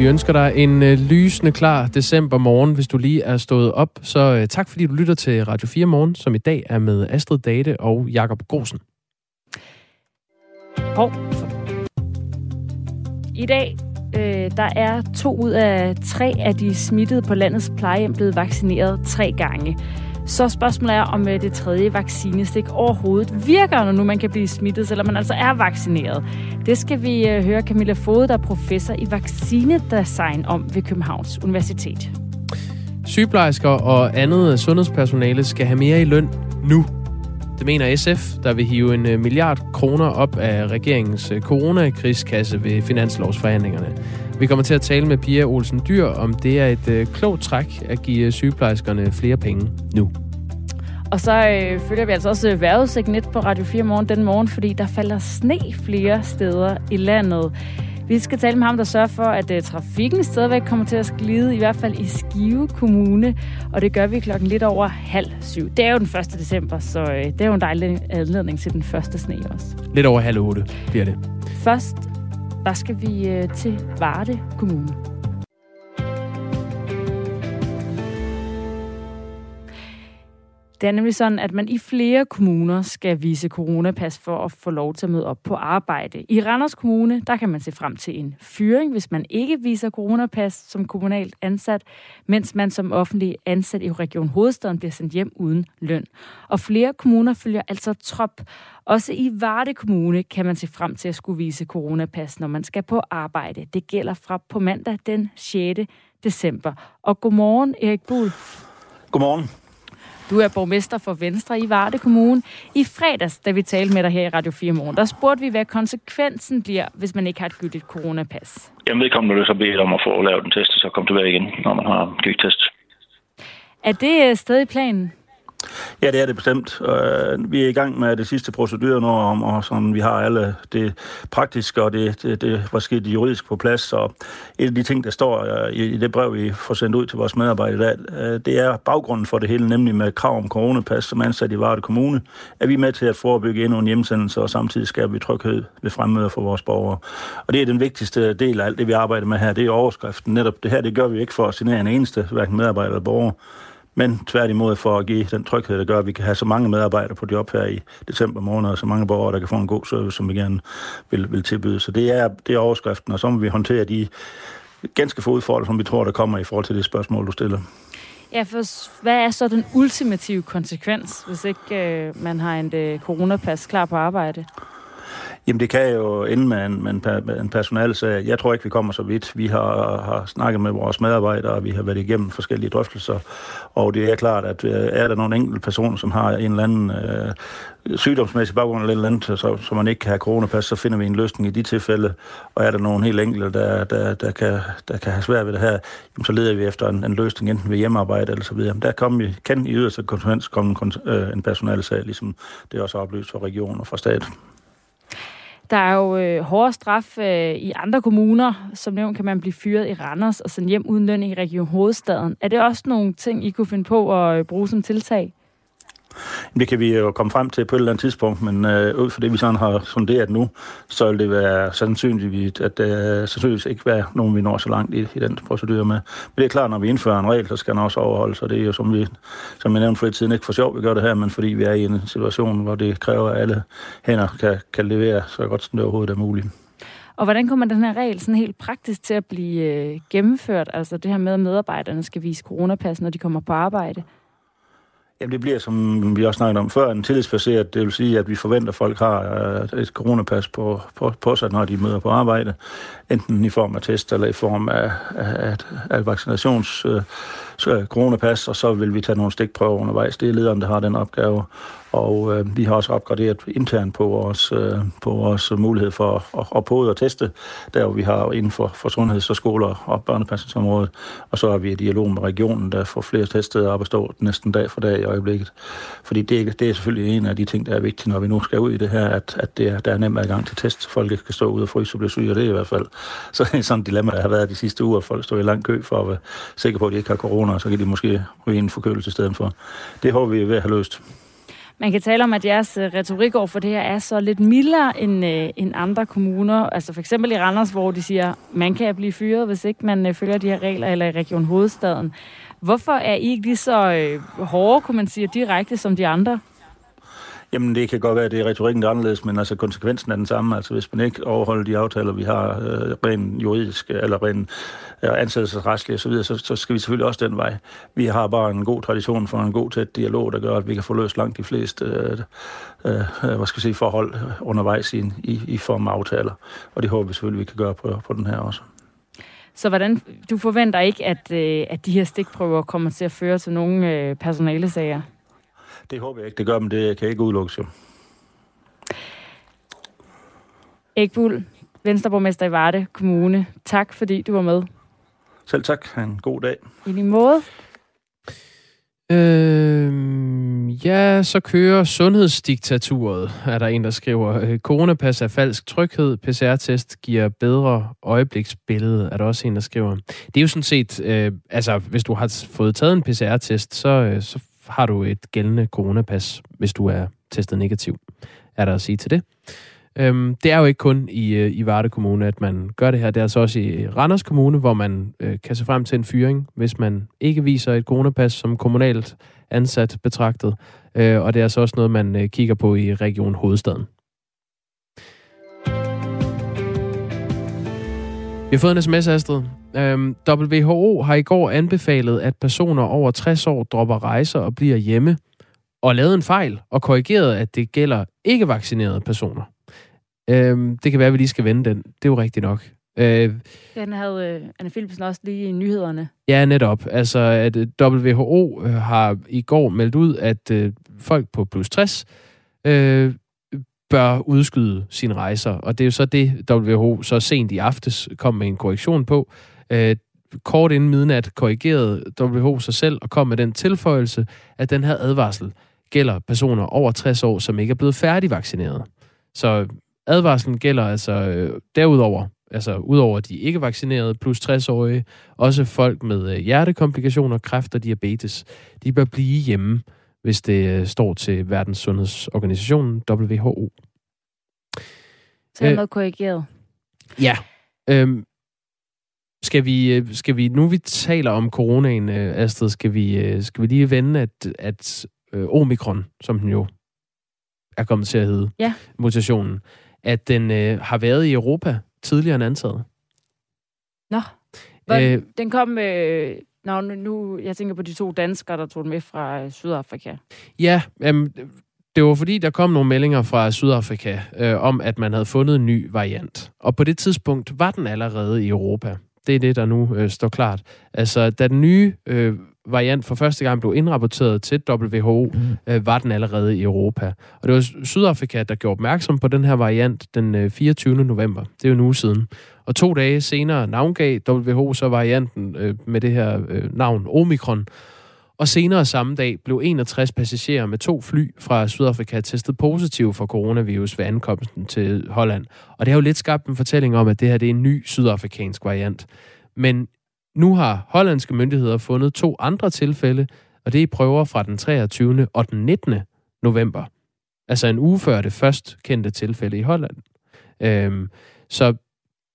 Vi ønsker dig en øh, lysende klar december morgen, hvis du lige er stået op. Så øh, tak fordi du lytter til Radio 4 Morgen, som i dag er med Astrid Date og Jakob Grosen. Hov. I dag øh, der er to ud af tre af de smittede på landets plejehjem blevet vaccineret tre gange. Så spørgsmålet er, om øh, det tredje vaccinestik overhovedet virker, når nu man kan blive smittet, selvom man altså er vaccineret. Det skal vi øh, høre Camilla Fode, der er professor i vaccinedesign om ved Københavns Universitet. Sygeplejersker og andet sundhedspersonale skal have mere i løn nu. Det mener SF, der vil hive en øh, milliard kroner op af regeringens coronakrigskasse ved finanslovsforhandlingerne. Vi kommer til at tale med Pia Olsen Dyr, om det er et øh, klogt træk at give sygeplejerskerne flere penge nu. Og så øh, følger vi altså også vejrudsigten på Radio 4 morgen den morgen, fordi der falder sne flere steder i landet. Vi skal tale med ham, der sørger for, at uh, trafikken stadigvæk kommer til at sklide, i hvert fald i Skive Kommune. Og det gør vi klokken lidt over halv syv. Det er jo den 1. december, så uh, det er jo en dejlig anledning til den første sne også. Lidt over halv otte bliver det. Først der skal vi øh, til Varde Kommune. Det er nemlig sådan, at man i flere kommuner skal vise coronapas for at få lov til at møde op på arbejde. I Randers Kommune, der kan man se frem til en fyring, hvis man ikke viser coronapas som kommunalt ansat, mens man som offentlig ansat i Region Hovedstaden bliver sendt hjem uden løn. Og flere kommuner følger altså trop. Også i Varde Kommune kan man se frem til at skulle vise coronapas, når man skal på arbejde. Det gælder fra på mandag den 6. december. Og godmorgen, Erik Buhl. Godmorgen. Du er borgmester for Venstre i Varde Kommune. I fredags, da vi talte med dig her i Radio 4 Morgen, der spurgte vi, hvad konsekvensen bliver, hvis man ikke har et gyldigt coronapas. Jamen vedkommende vil så bede om at få lavet en test, og så komme tilbage igen, når man har en test. Er det øh, stadig planen? Ja, det er det bestemt. Øh, vi er i gang med det sidste procedur nu, om, og sådan, vi har alle det praktiske og det, det, det var juridisk på plads. Og et af de ting, der står øh, i, det brev, vi får sendt ud til vores medarbejdere i dag, øh, det er baggrunden for det hele, nemlig med krav om coronapas, som ansat i Varde Kommune, er vi med til at forebygge endnu en hjemsendelse, og samtidig skaber vi tryghed ved fremmøder for vores borgere. Og det er den vigtigste del af alt det, vi arbejder med her, det er overskriften. Netop det her, det gør vi ikke for at signere en eneste, hverken medarbejder eller borger men tværtimod for at give den tryghed, der gør, at vi kan have så mange medarbejdere på job her i december måned, og så mange borgere, der kan få en god service, som vi gerne vil, vil tilbyde. Så det er, det er overskriften, og så må vi håndtere de ganske få udfordringer, som vi tror, der kommer i forhold til det spørgsmål, du stiller. Ja, for hvad er så den ultimative konsekvens, hvis ikke øh, man har en øh, coronapas klar på arbejde? Jamen det kan jo ende med en, med en, en personalsag. Jeg tror ikke, vi kommer så vidt. Vi har, har snakket med vores medarbejdere, og vi har været igennem forskellige drøftelser. Og det er klart, at øh, er der nogle enkelte personer, som har en eller anden øh, sygdomsmæssig baggrund eller et eller andet, så, så man ikke kan have coronapas, så finder vi en løsning i de tilfælde. Og er der nogle helt enkelte, der, der, der, kan, der kan have svært ved det her, jamen, så leder vi efter en, en løsning, enten ved hjemmearbejde eller så videre. Men der kom vi, kan i yderste konsekvens komme en, øh, en personalsag, ligesom det er også oplyst fra regionen og fra staten. Der er jo øh, hårde straf øh, i andre kommuner. Som nævnt kan man blive fyret i Randers og sendt hjem uden løn i Region Hovedstaden. Er det også nogle ting, I kunne finde på at øh, bruge som tiltag? Det kan vi jo komme frem til på et eller andet tidspunkt, men øh, ud fra det, vi sådan har sonderet nu, så vil det være sandsynligt, at det øh, sandsynligvis ikke være nogen, vi når så langt i, i den procedure med. Men det er klart, når vi indfører en regel, så skal den også overholdes, og det er jo, som, vi, som jeg nævnte for et tiden, ikke for sjov, vi gør det her, men fordi vi er i en situation, hvor det kræver, at alle hænder kan, kan levere så godt som det overhovedet er muligt. Og hvordan kommer den her regel sådan helt praktisk til at blive øh, gennemført? Altså det her med, at medarbejderne skal vise coronapas, når de kommer på arbejde? Jamen det bliver, som vi også snakkede om før, en tillidsbaseret. Det vil sige, at vi forventer, at folk har øh, et coronapas på, på, på sig, når de møder på arbejde. Enten i form af test eller i form af, af, af vaccinations øh, øh, coronapas, og så vil vi tage nogle stikprøver undervejs. Det er lederen, der har den opgave. Og øh, vi har også opgraderet internt på vores, øh, på vores mulighed for at, at pode og teste, der hvor vi har inden for, for sundheds- og skoler og børnepasningsområdet. Og så er vi i dialog med regionen, der får flere teststeder op at stå næsten dag for dag i øjeblikket. Fordi det, det er selvfølgelig en af de ting, der er vigtige, når vi nu skal ud i det her, at, at det er, der er nem adgang til test, så folk ikke kan stå ude og fryse og blive syge, og det er i hvert fald så det er sådan et dilemma, der har været de sidste uger, folk står i lang kø for at være sikre på, at de ikke har corona, og så kan de måske ryge en forkølelse i stedet for. Det håber vi er ved at have løst. Man kan tale om, at jeres øh, retorik over for det her er så lidt mildere end, øh, end andre kommuner. Altså for eksempel i Randers, hvor de siger, man kan blive fyret, hvis ikke man øh, følger de her regler, eller i Region Hovedstaden. Hvorfor er I ikke lige så øh, hårde, kunne man sige, direkte som de andre? Jamen, det kan godt være, at det er retorikken, der er anderledes, men altså konsekvensen er den samme. Altså, hvis man ikke overholder de aftaler, vi har øh, rent juridisk, eller rent øh, ansættelsesretsligt osv., så, så skal vi selvfølgelig også den vej. Vi har bare en god tradition for en god tæt dialog, der gør, at vi kan få løst langt de fleste øh, øh, øh hvad skal jeg sige, forhold øh, undervejs i, i, i form af aftaler. Og det håber vi selvfølgelig, vi kan gøre på, på den her også. Så hvordan, du forventer ikke, at, øh, at de her stikprøver kommer til at føre til nogle øh, personalesager? Det håber jeg ikke, det gør, men det kan ikke udelukkes jo. Ægbul, Venstreborgmester i Varde Kommune. Tak, fordi du var med. Selv tak. Ha' en god dag. I lige måde. Øh, ja, så kører sundhedsdiktaturet, er der en, der skriver. Coronapas er falsk tryghed, PCR-test giver bedre øjebliksbillede, er der også en, der skriver. Det er jo sådan set, øh, altså hvis du har fået taget en PCR-test, så, øh, så har du et gældende coronapas, hvis du er testet negativ. Er der at sige til det? Øhm, det er jo ikke kun i, øh, i Varde Kommune, at man gør det her. Det er altså også i Randers Kommune, hvor man øh, kan se frem til en fyring, hvis man ikke viser et coronapas som kommunalt ansat betragtet. Øh, og det er altså også noget, man øh, kigger på i Region Hovedstaden. Vi har fået en sms, Astrid. Øhm, WHO har i går anbefalet, at personer over 60 år dropper rejser og bliver hjemme, og lavet en fejl og korrigeret, at det gælder ikke vaccinerede personer. Øhm, det kan være, at vi lige skal vende den. Det er jo rigtigt nok. Øh, den havde øh, Anne Philipsen også lige i nyhederne. Ja, netop. Altså, at øh, WHO øh, har i går meldt ud, at øh, folk på plus 60 øh, bør udskyde sine rejser. Og det er jo så det, WHO så sent i aftes kom med en korrektion på. Øh, kort inden midnat korrigerede WHO sig selv og kom med den tilføjelse, at den her advarsel gælder personer over 60 år, som ikke er blevet færdigvaccineret. Så advarslen gælder altså øh, derudover, altså udover de ikke vaccinerede plus 60-årige, også folk med øh, hjertekomplikationer, kræft og diabetes. De bør blive hjemme, hvis det øh, står til Verdens Sundhedsorganisationen, WHO. Så er noget korrigeret. Ja. Øhm, skal vi, øh, skal vi, nu vi taler om coronaen, øh, Astrid, skal vi, øh, skal vi lige vende, at, at omikron, som den jo er kommet til at hedde, ja. mutationen, at den øh, har været i Europa tidligere end antaget. Nå, øh, den kom... Øh, Nå, nu, jeg tænker på de to danskere, der tog den med fra øh, Sydafrika. Ja, øh, det var fordi, der kom nogle meldinger fra Sydafrika øh, om, at man havde fundet en ny variant. Og på det tidspunkt var den allerede i Europa. Det er det, der nu øh, står klart. Altså, da den nye øh, variant for første gang blev indrapporteret til WHO, mm. øh, var den allerede i Europa. Og det var Sydafrika, der gjorde opmærksom på den her variant den øh, 24. november. Det er jo en uge siden. Og to dage senere navngav WHO så varianten øh, med det her øh, navn Omikron. Og senere samme dag blev 61 passagerer med to fly fra Sydafrika testet positiv for coronavirus ved ankomsten til Holland. Og det har jo lidt skabt en fortælling om, at det her det er en ny sydafrikansk variant. Men nu har hollandske myndigheder fundet to andre tilfælde, og det er prøver fra den 23. og den 19. november. Altså en uge før det først kendte tilfælde i Holland. Øhm, så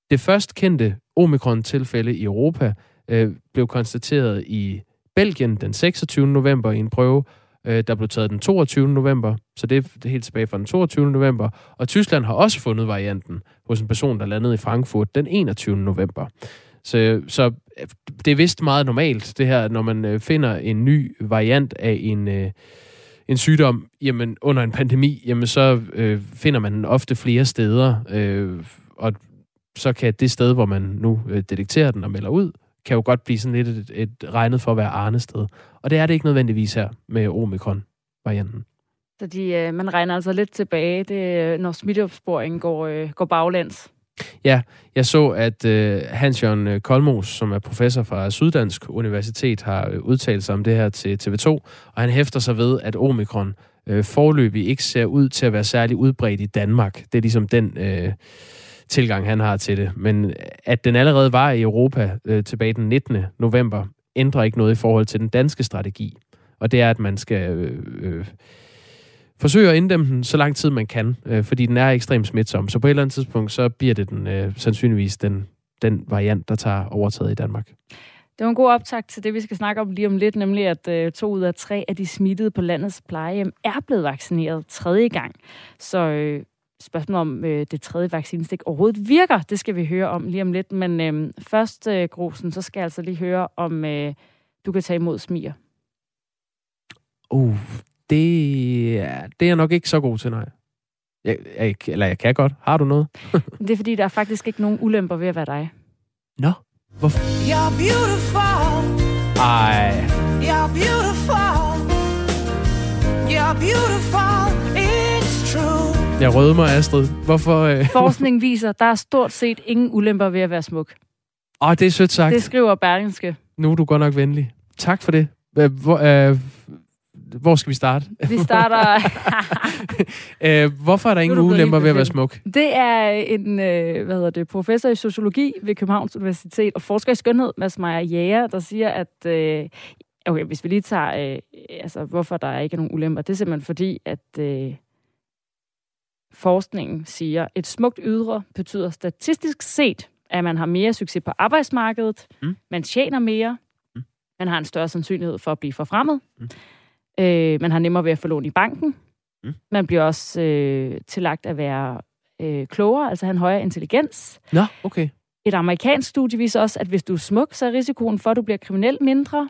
det først kendte omikron-tilfælde i Europa øh, blev konstateret i Belgien den 26. november i en prøve, øh, der blev taget den 22. november, så det er helt tilbage fra den 22. november. Og Tyskland har også fundet varianten hos en person, der landede i Frankfurt den 21. november. Så, så det er vist meget normalt, det her, når man øh, finder en ny variant af en, øh, en sygdom jamen, under en pandemi, jamen, så øh, finder man den ofte flere steder, øh, og så kan det sted, hvor man nu øh, detekterer den og melder ud, kan jo godt blive sådan lidt et, et regnet for at være arnested. Og det er det ikke nødvendigvis her med omikron-varianten. Så de, øh, man regner altså lidt tilbage, det, når smitteopsporingen går, øh, går baglæns. Ja, jeg så, at øh, Hans-Jørgen Kolmos, som er professor fra Syddansk Universitet, har udtalt sig om det her til TV2, og han hæfter sig ved, at omikron øh, forløbig ikke ser ud til at være særlig udbredt i Danmark. Det er ligesom den øh, tilgang, han har til det. Men øh, at den allerede var i Europa øh, tilbage den 19. november, ændrer ikke noget i forhold til den danske strategi. Og det er, at man skal... Øh, øh, forsøge at inddæmme den så lang tid man kan, øh, fordi den er ekstremt smitsom. Så på et eller andet tidspunkt, så bliver det den øh, sandsynligvis den, den variant, der tager overtaget i Danmark. Det var en god optag til det, vi skal snakke om lige om lidt, nemlig at øh, to ud af tre af de smittede på landets plejehjem er blevet vaccineret tredje gang. Så øh, spørgsmålet om øh, det tredje vaccinestik overhovedet virker, det skal vi høre om lige om lidt. Men øh, først, øh, Grusen, så skal jeg altså lige høre, om øh, du kan tage imod smiger. Uh, det, er, det er jeg nok ikke så god til, nej. Jeg, jeg, eller jeg kan godt. Har du noget? det er fordi, der er faktisk ikke nogen ulemper ved at være dig. Nå, hvorfor? You're beautiful. Ej. You're beautiful. You're beautiful. It's true. Jeg rødmer, Astrid. Hvorfor? Øh... Forskning viser, der er stort set ingen ulemper ved at være smuk. Åh, det er sødt sagt. Det skriver Berlingske. Nu er du godt nok venlig. Tak for det. Hvor, øh, hvor skal vi starte? Vi starter... øh, hvorfor er der ingen ulemper ved at være smuk? Det er en øh, hvad hedder det, professor i sociologi ved Københavns Universitet og forsker i skønhed, Mads Meyer Jæger, der siger, at... Øh, okay, hvis vi lige tager, øh, altså, hvorfor der er ikke er nogen ulemper, det er simpelthen fordi, at øh, forskningen siger, et smukt ydre betyder statistisk set, at man har mere succes på arbejdsmarkedet, mm. man tjener mere, mm. man har en større sandsynlighed for at blive forfremmet, mm. øh, man har nemmere ved at få lån i banken, mm. man bliver også øh, tillagt at være øh, klogere, altså have en højere intelligens. Nå, okay. Et amerikansk studie viser også, at hvis du er smuk, så er risikoen for, at du bliver kriminel mindre.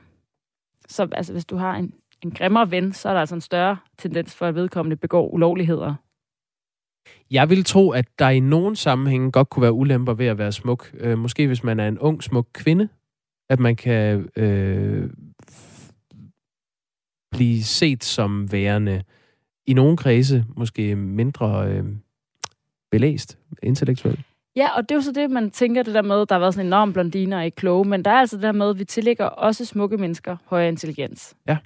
Så altså, hvis du har en, en grimmere ven, så er der altså en større tendens for, at vedkommende begår ulovligheder. Jeg vil tro, at der i nogen sammenhænge godt kunne være ulemper ved at være smuk. Øh, måske hvis man er en ung, smuk kvinde, at man kan øh, blive set som værende i nogle kredse måske mindre øh, belæst intellektuelt. Ja, og det er jo så det, man tænker det der med, der har været sådan en enorm blondiner og ikke kloge, men der er altså det der med, at vi tillægger også smukke mennesker højere intelligens. Ja.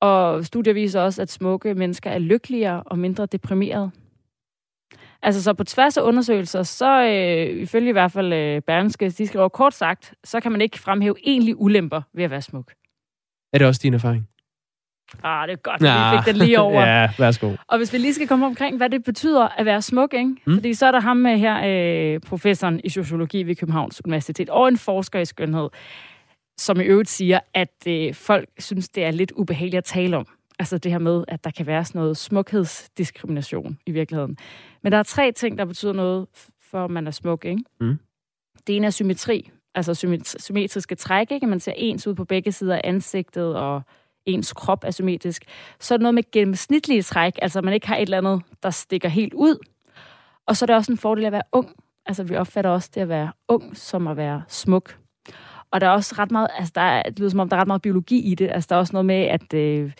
Og studier viser også, at smukke mennesker er lykkeligere og mindre deprimerede. Altså så på tværs af undersøgelser, så øh, ifølge i hvert fald øh, Berlingske, de skriver kort sagt, så kan man ikke fremhæve egentlig ulemper ved at være smuk. Er det også din erfaring? Ah, det er godt, at vi fik den lige over. ja, værsgo. Og hvis vi lige skal komme omkring, hvad det betyder at være smuk, ikke? Mm. Fordi så er der ham med her, øh, professoren i sociologi ved Københavns Universitet, og en forsker i skønhed, som i øvrigt siger, at øh, folk synes, det er lidt ubehageligt at tale om. Altså det her med, at der kan være sådan noget smukhedsdiskrimination i virkeligheden. Men der er tre ting, der betyder noget for, at man er smuk, ikke? Mm. Det ene er symmetri, altså symmetriske træk, ikke? Man ser ens ud på begge sider af ansigtet, og ens krop er symmetrisk. Så er det noget med gennemsnitlige træk, altså man ikke har et eller andet, der stikker helt ud. Og så er det også en fordel at være ung. Altså vi opfatter også det at være ung som at være smuk. Og der er også ret meget, altså der er, det lyder som om, der er ret meget biologi i det. Altså der er også noget med, at øh,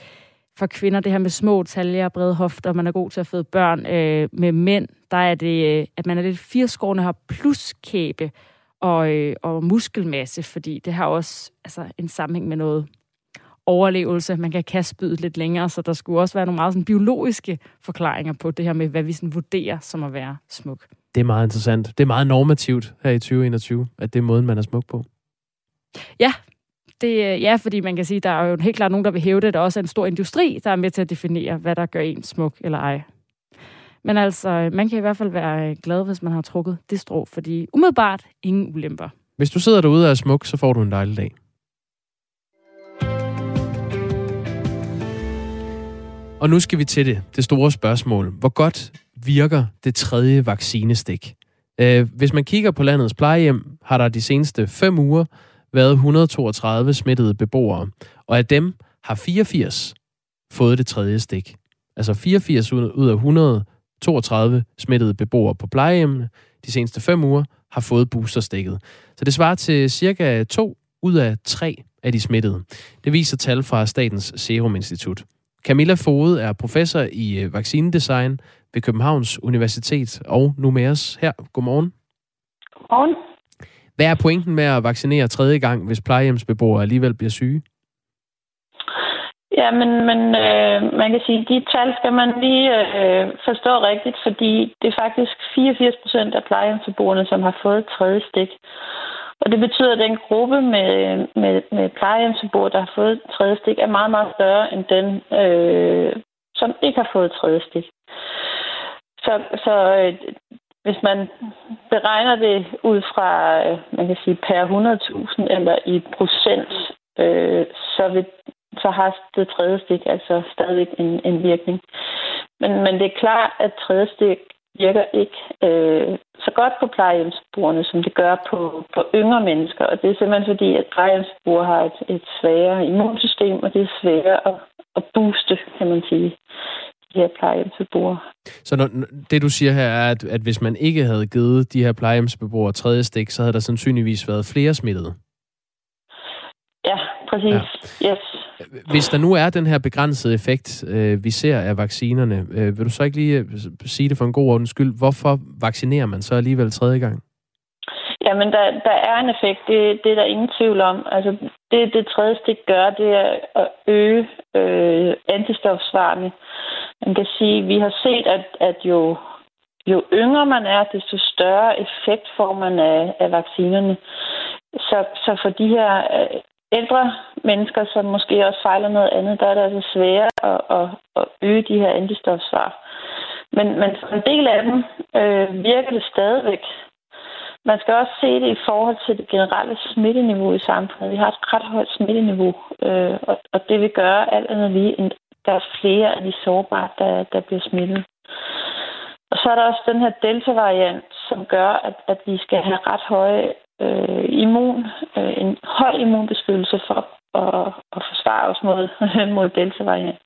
for kvinder, det her med små taljer, brede hofter, man er god til at føde børn. Øh, med mænd, der er det, øh, at man er lidt firskårende, har pluskæbe og, øh, og muskelmasse, fordi det har også altså, en sammenhæng med noget overlevelse. Man kan kaste spydet lidt længere, så der skulle også være nogle meget sådan, biologiske forklaringer på det her med, hvad vi sådan, vurderer som at være smuk. Det er meget interessant. Det er meget normativt her i 2021, at det er måden, man er smuk på. Ja, det, øh, ja, fordi man kan sige, der er jo helt klart nogen, der vil hæve det. Der er en stor industri, der er med til at definere, hvad der gør en smuk eller ej. Men altså, øh, man kan i hvert fald være øh, glad, hvis man har trukket det strå, fordi umiddelbart ingen ulemper. Hvis du sidder derude og er smuk, så får du en dejlig dag. Og nu skal vi til det, det store spørgsmål. Hvor godt virker det tredje vaccinestik? Hvis man kigger på landets plejehjem, har der de seneste fem uger været 132 smittede beboere, og af dem har 84 fået det tredje stik. Altså 84 ud af 132 smittede beboere på plejehjemmene de seneste fem uger har fået boosterstikket. Så det svarer til cirka 2 ud af 3 af de smittede. Det viser tal fra Statens Serum Institut. Camilla Fode er professor i øh, vaccinedesign ved Københavns Universitet og Numeres her. Godmorgen. Godmorgen. Hvad er pointen med at vaccinere tredje gang, hvis plejehjemsbeboere alligevel bliver syge? Ja, men, men øh, man kan sige, at de tal skal man lige øh, forstå rigtigt, fordi det er faktisk 84 procent af plejehjemsbeboerne, som har fået tredje stik. Og det betyder, at den gruppe med, med, med plejehjemsbeboere, der har fået tredje stik, er meget, meget større end den, øh, som ikke har fået tredje stik. Så, så øh, hvis man beregner det ud fra, øh, man kan sige, per 100.000 eller i procent, øh, så, vil, så har det tredje stik altså stadigvæk en, en virkning. Men, men det er klart, at tredje stik virker ikke øh, så godt på plejehjemsbrugerne, som det gør på, på yngre mennesker. Og det er simpelthen fordi, at plejehjemsbrugere har et, et svagere immunsystem, og det er sværere at, at booste, kan man sige, de her plejehjemsbeboere. Så når, det, du siger her, er, at, at hvis man ikke havde givet de her plejehjemsbeboere tredje stik, så havde der sandsynligvis været flere smittede? Ja, præcis. Ja. Yes. Hvis der nu er den her begrænsede effekt, øh, vi ser af vaccinerne, øh, vil du så ikke lige øh, sige det for en god ordens skyld? Hvorfor vaccinerer man så alligevel tredje gang? Jamen, der, der er en effekt. Det, det er der ingen tvivl om. Altså, det, det tredje stik gør, det er at øge øh, antistofsvarene. Man kan sige, at vi har set, at, at jo, jo yngre man er, desto større effekt får man af, af vaccinerne. Så, så for de her øh, ældre mennesker, som måske også fejler noget andet, der er det altså sværere at, at, at øge de her antistofsvar. Men, men for en del af dem øh, virker det stadigvæk. Man skal også se det i forhold til det generelle smitteniveau i samfundet. Vi har et ret højt smitteniveau, øh, og, og det vil gøre alt andet lige, en der er flere af de sårbare, der, der bliver smittet. Og så er der også den her delta-variant, som gør, at, at vi skal have ret høje øh, immun, øh, en høj immunbeskyttelse for at, at forsvare os mod, mod delta-varianten.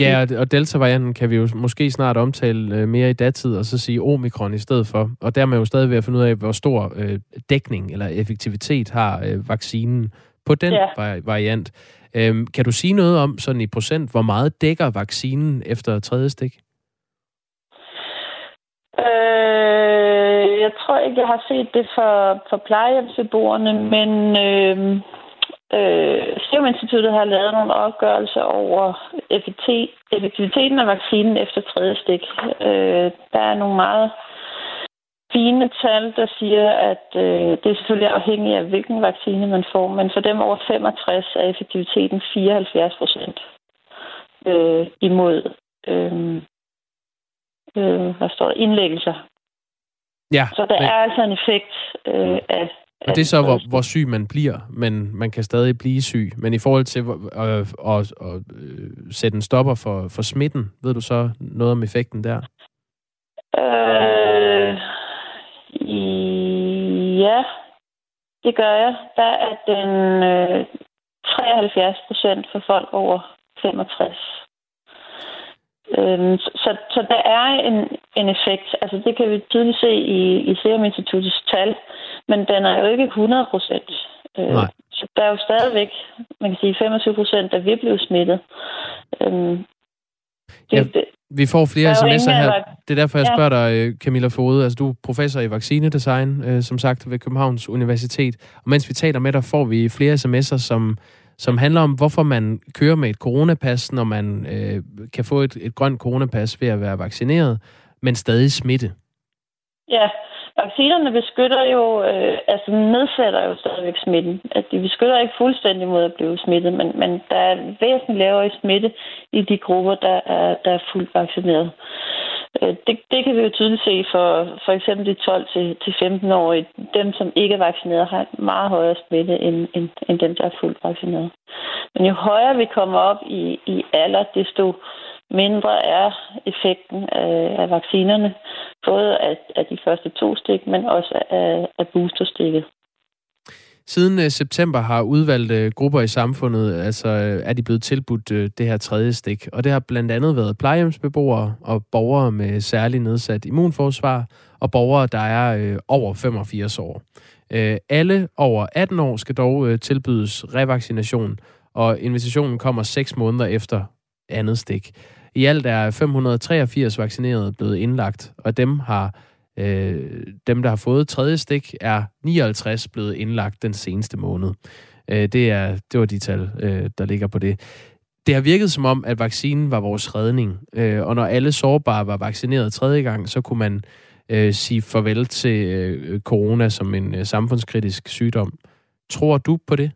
Ja, og delta-varianten kan vi jo måske snart omtale øh, mere i datid, og så sige omikron i stedet for. Og dermed jo stadig ved at finde ud af, hvor stor øh, dækning eller effektivitet har øh, vaccinen på den ja. variant. Øhm, kan du sige noget om, sådan i procent, hvor meget dækker vaccinen efter tredje stik? Øh, jeg tror ikke, jeg har set det for, for plejehjemsbeboerne, men øhm, øh, øh, Serum Instituttet har lavet nogle opgørelser over effektiviteten af vaccinen efter tredje stik. Øh, der er nogle meget fine tal, der siger, at øh, det er selvfølgelig afhængigt af, hvilken vaccine man får, men for dem over 65 er effektiviteten 74 procent øh, imod øh, øh, hvad står der, indlæggelser. Ja. Så der men... er altså en effekt øh, af... Og det er så, hvor, hvor syg man bliver, men man kan stadig blive syg. Men i forhold til at, at, at, at sætte en stopper for, for smitten, ved du så noget om effekten der? Øh, ja, det gør jeg. Der er den øh, 73 procent for folk over 65. Øhm, så, så der er en, en effekt. Altså det kan vi tydeligt se i, i Serum Instituttets tal, men den er jo ikke 100 procent. Øh, så der er jo stadigvæk, man kan sige 25 procent, der vil blive smittet. Øhm, det, ja, det, vi får flere sms'er her. Det er derfor, jeg spørger dig, øh, Camilla Fode. Altså, du er professor i vaccinedesign, øh, som sagt, ved Københavns Universitet. Og mens vi taler med dig, får vi flere sms'er, som som handler om, hvorfor man kører med et coronapas, når man øh, kan få et, et grønt coronapas ved at være vaccineret, men stadig smitte. Ja, vaccinerne beskytter jo, øh, altså nedsætter jo stadigvæk smitten. Altså, de beskytter ikke fuldstændig mod at blive smittet, men, men der er væsentligt lavere smitte i de grupper, der er, der er fuldt vaccineret. Øh, det, det kan vi jo tydeligt se for for eksempel de 12-15-årige. Dem, som ikke er vaccineret, har en meget højere smitte end, end, end dem, der er fuldt vaccineret. Men jo højere vi kommer op i, i alder, desto mindre er effekten af, af vaccinerne. Både af, af de første to stik, men også af, af boosterstikket. Siden øh, september har udvalgte grupper i samfundet, altså øh, er de blevet tilbudt øh, det her tredje stik. Og det har blandt andet været plejehjemsbeboere og borgere med særlig nedsat immunforsvar og borgere, der er over 85 år. Alle over 18 år skal dog tilbydes revaccination, og invitationen kommer 6 måneder efter andet stik. I alt er 583 vaccinerede blevet indlagt, og dem har Øh, dem, der har fået tredje stik, er 59 blevet indlagt den seneste måned. Øh, det, er, det var de tal, øh, der ligger på det. Det har virket som om, at vaccinen var vores redning, øh, og når alle sårbare var vaccineret tredje gang, så kunne man øh, sige farvel til øh, corona som en øh, samfundskritisk sygdom. Tror du på det?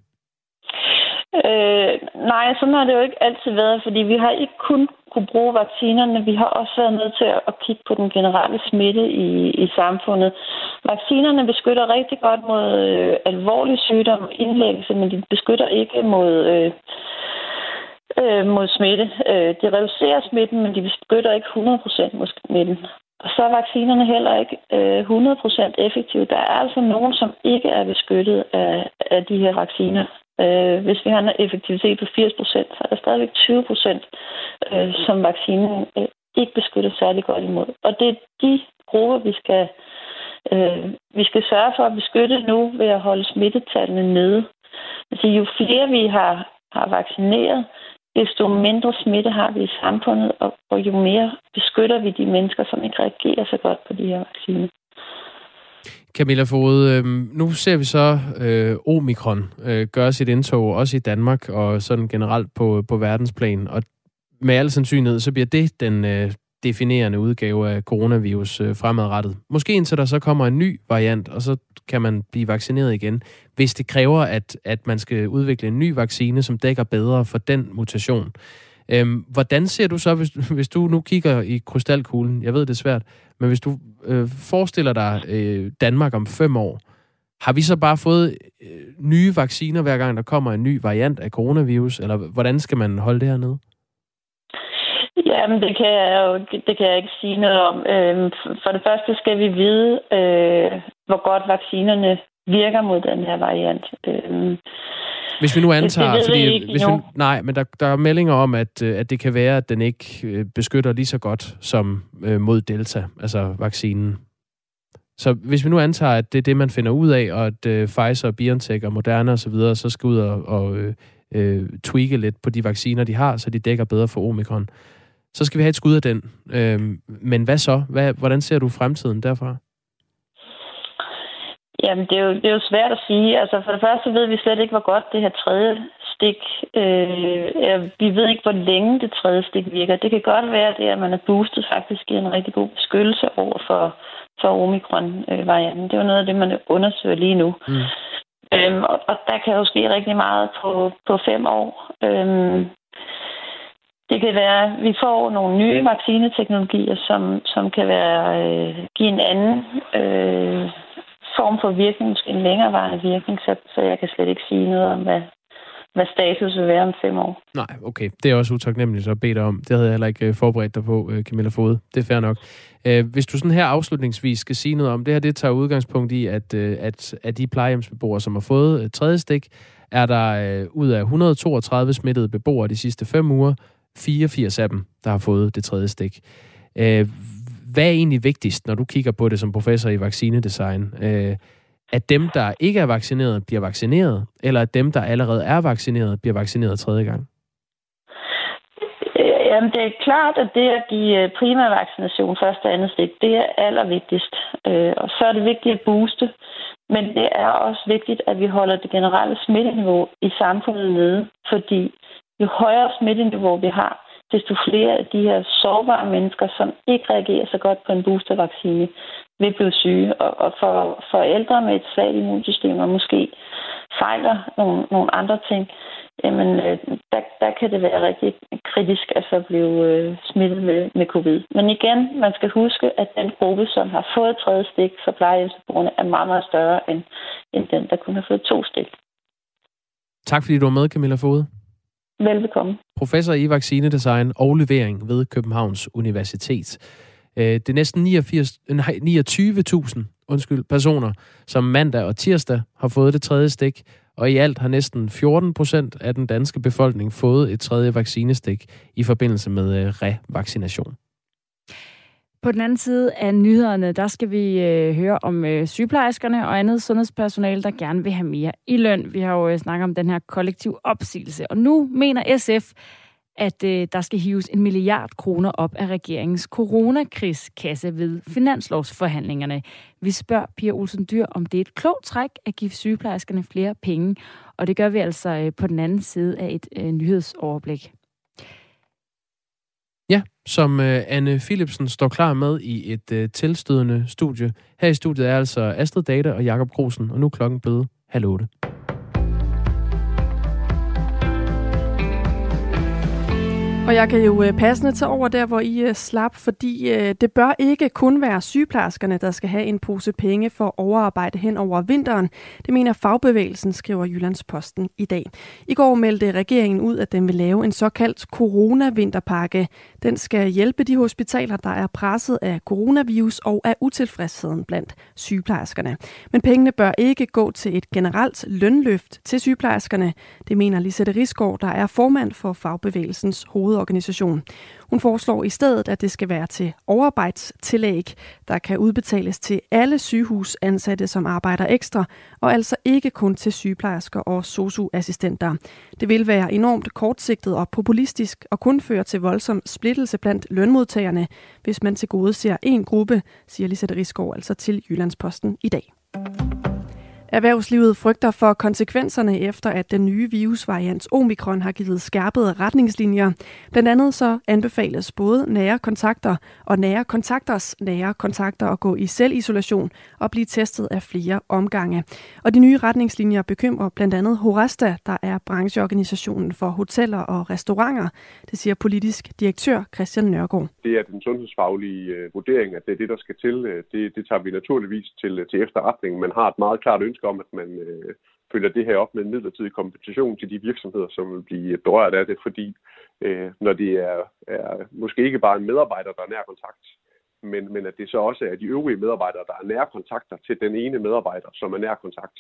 Øh, nej, sådan har det jo ikke altid været, fordi vi har ikke kun kunne bruge vaccinerne. Vi har også været nødt til at kigge på den generelle smitte i, i samfundet. Vaccinerne beskytter rigtig godt mod øh, alvorlig sygdom og indlæggelse, men de beskytter ikke mod, øh, øh, mod smitte. Øh, de reducerer smitten, men de beskytter ikke 100% mod smitten. Og så er vaccinerne heller ikke øh, 100% effektive. Der er altså nogen, som ikke er beskyttet af, af de her vacciner. Øh, hvis vi har en effektivitet på 80 procent, så er der stadigvæk 20 procent, øh, som vaccinen øh, ikke beskytter særlig godt imod. Og det er de grupper, vi skal, øh, vi skal sørge for at beskytte nu ved at holde smittetallene nede. Altså, jo flere vi har, har vaccineret, desto mindre smitte har vi i samfundet, og, og jo mere beskytter vi de mennesker, som ikke reagerer så godt på de her vacciner. Camilla Fode, øh, nu ser vi så øh, omikron øh, gøre sit indtog også i Danmark og sådan generelt på, på verdensplan. Og med al sandsynlighed, så bliver det den øh, definerende udgave af coronavirus øh, fremadrettet. Måske indtil der så kommer en ny variant, og så kan man blive vaccineret igen, hvis det kræver, at, at man skal udvikle en ny vaccine, som dækker bedre for den mutation. Øhm, hvordan ser du så, hvis, hvis du nu kigger i krystalkuglen, jeg ved, det er svært, men hvis du øh, forestiller dig øh, Danmark om fem år, har vi så bare fået øh, nye vacciner, hver gang der kommer en ny variant af coronavirus, eller hvordan skal man holde det her nede? Jamen, det kan jeg jo det kan jeg ikke sige noget om. Øhm, for det første skal vi vide, øh, hvor godt vaccinerne virker mod den her variant. Øhm, hvis vi nu antager, det, fordi ikke, hvis vi, nej, men der, der er meldinger om, at, øh, at det kan være, at den ikke øh, beskytter lige så godt som øh, mod Delta, altså vaccinen. Så hvis vi nu antager, at det er det, man finder ud af, og at øh, Pfizer, BioNTech og Moderna osv., så, videre, så skal ud og, og øh, øh, tweake lidt på de vacciner, de har, så de dækker bedre for omikron. Så skal vi have et skud af den. Øh, men hvad så? Hvad, hvordan ser du fremtiden derfra? Jamen, det er, jo, det er jo svært at sige. Altså, for det første ved vi slet ikke, hvor godt det her tredje stik... Øh, vi ved ikke, hvor længe det tredje stik virker. Det kan godt være, det, at man er boostet faktisk giver en rigtig god beskyttelse over for, for omikron-varianten. Det er jo noget af det, man undersøger lige nu. Mm. Øhm, og, og der kan jo ske rigtig meget på, på fem år. Øhm, det kan være, at vi får nogle nye vaccineteknologier, som, som kan være øh, give en anden øh, form for virkning, måske en længerevarende virkning, så, så jeg kan slet ikke sige noget om, hvad, hvad status vil være om fem år. Nej, okay. Det er også utaknemmeligt at bede dig om. Det havde jeg heller ikke øh, forberedt dig på, øh, Camilla Fode. Det er fair nok. Øh, hvis du sådan her afslutningsvis skal sige noget om, det her det tager udgangspunkt i, at, at, at de plejehjemsbeboere, som har fået tredje stik, er der ud af 132 smittede beboere de sidste fem uger, 84 af dem, der har fået det tredje stik. Hvad er egentlig vigtigst, når du kigger på det som professor i vaccinedesign? Øh, at dem, der ikke er vaccineret, bliver vaccineret, eller at dem, der allerede er vaccineret, bliver vaccineret tredje gang? Øh, jamen, det er klart, at det at give øh, primærvaccination første og andet stik, det er allervigtigst. Øh, og så er det vigtigt at booste. Men det er også vigtigt, at vi holder det generelle smitteniveau i samfundet nede, fordi jo højere smitteniveau vi har, desto flere af de her sårbare mennesker, som ikke reagerer så godt på en boostervaccine, vil blive syge. Og, og for for ældre med et svagt immunsystem og måske fejler nogle, nogle andre ting, jamen øh, der, der kan det være rigtig kritisk at så blive øh, smittet med, med covid. Men igen, man skal huske, at den gruppe, som har fået tredje stik for plejehjemsbrugerne, er meget, meget større end, end den, der kun har fået to stik. Tak fordi du var med, Camilla Fode. Velbekomme. Professor i vaccinedesign og levering ved Københavns Universitet. Øh, det er næsten 89, nej, 29.000 undskyld, personer, som mandag og tirsdag har fået det tredje stik, og i alt har næsten 14 procent af den danske befolkning fået et tredje vaccinestik i forbindelse med øh, revaccination. På den anden side af nyhederne, der skal vi øh, høre om øh, sygeplejerskerne og andet sundhedspersonale, der gerne vil have mere i løn. Vi har jo øh, snakket om den her kollektiv opsigelse, og nu mener SF, at øh, der skal hives en milliard kroner op af regeringens coronakrigskasse ved finanslovsforhandlingerne. Vi spørger Pia Olsen Dyr, om det er et klogt træk at give sygeplejerskerne flere penge, og det gør vi altså øh, på den anden side af et øh, nyhedsoverblik. Ja, som øh, Anne Philipsen står klar med i et øh, tilstødende studie. Her i studiet er altså Astrid Data og Jakob Grosen, og nu er klokken blevet halv otte. Og jeg kan jo øh, passende tage over der, hvor I øh, slap, fordi øh, det bør ikke kun være sygeplejerskerne, der skal have en pose penge for overarbejde hen over vinteren. Det mener fagbevægelsen, skriver Jyllandsposten i dag. I går meldte regeringen ud, at den vil lave en såkaldt coronavinterpakke. Den skal hjælpe de hospitaler, der er presset af coronavirus og af utilfredsheden blandt sygeplejerskerne. Men pengene bør ikke gå til et generelt lønløft til sygeplejerskerne. Det mener Lisette Risgaard, der er formand for fagbevægelsens hoved hovedorganisation. Hun foreslår i stedet, at det skal være til overarbejdstillæg, der kan udbetales til alle sygehusansatte, som arbejder ekstra, og altså ikke kun til sygeplejersker og socioassistenter. Det vil være enormt kortsigtet og populistisk og kun føre til voldsom splittelse blandt lønmodtagerne, hvis man til gode ser en gruppe, siger Lisette Rigsgaard altså til Jyllandsposten i dag. Erhvervslivet frygter for konsekvenserne efter, at den nye virusvariant omikron har givet skærpede retningslinjer. Blandt andet så anbefales både nære kontakter og nære kontakters nære kontakter at gå i selvisolation og blive testet af flere omgange. Og de nye retningslinjer bekymrer blandt andet Horasta, der er brancheorganisationen for hoteller og restauranter. Det siger politisk direktør Christian Nørgaard. Det er den sundhedsfaglige øh, vurdering, at det er det, der skal til. Øh, det, det tager vi naturligvis til, øh, til efterretning. Man har et meget klart ønske ønske om, at man øh, følger det her op med en midlertidig kompensation til de virksomheder, som vil blive øh, berørt af det, fordi øh, når det er, er måske ikke bare en medarbejder, der er nær kontakt, men, men at det så også er de øvrige medarbejdere, der er nær kontakter til den ene medarbejder, som er nær kontakt,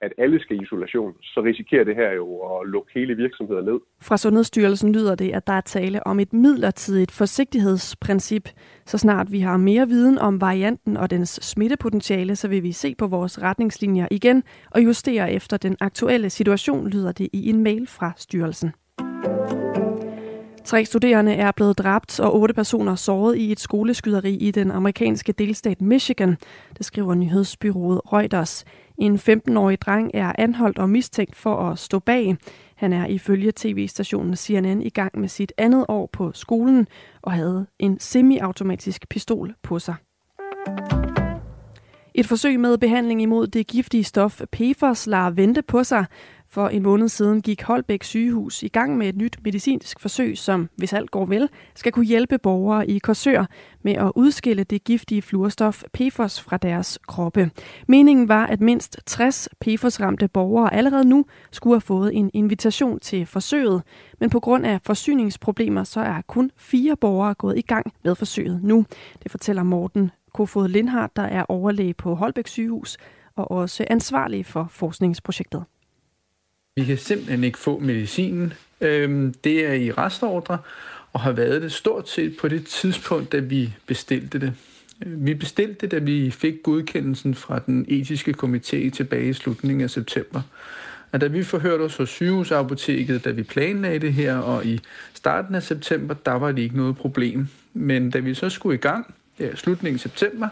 at alle skal i isolation, så risikerer det her jo at lukke hele virksomheder ned. Fra Sundhedsstyrelsen lyder det, at der er tale om et midlertidigt forsigtighedsprincip. Så snart vi har mere viden om varianten og dens smittepotentiale, så vil vi se på vores retningslinjer igen og justere efter den aktuelle situation, lyder det i en mail fra styrelsen. Tre studerende er blevet dræbt og otte personer såret i et skoleskyderi i den amerikanske delstat Michigan, det skriver nyhedsbyrået Reuters. En 15-årig dreng er anholdt og mistænkt for at stå bag. Han er ifølge tv-stationen CNN i gang med sit andet år på skolen og havde en semiautomatisk pistol på sig. Et forsøg med behandling imod det giftige stof PFOS lader vente på sig. For en måned siden gik Holbæk sygehus i gang med et nyt medicinsk forsøg, som, hvis alt går vel, skal kunne hjælpe borgere i Korsør med at udskille det giftige fluorstof PFOS fra deres kroppe. Meningen var, at mindst 60 PFOS-ramte borgere allerede nu skulle have fået en invitation til forsøget, men på grund af forsyningsproblemer, så er kun fire borgere gået i gang med forsøget nu. Det fortæller Morten Kofod Lindhardt, der er overlæge på Holbæk sygehus og også ansvarlig for forskningsprojektet. Vi kan simpelthen ikke få medicinen. Øhm, det er i restordre og har været det stort set på det tidspunkt, da vi bestilte det. Øh, vi bestilte det, da vi fik godkendelsen fra den etiske komité tilbage i slutningen af september. Og da vi forhørte os hos sygehusapoteket, da vi planlagde det her, og i starten af september, der var det ikke noget problem. Men da vi så skulle i gang, ja, slutningen af september,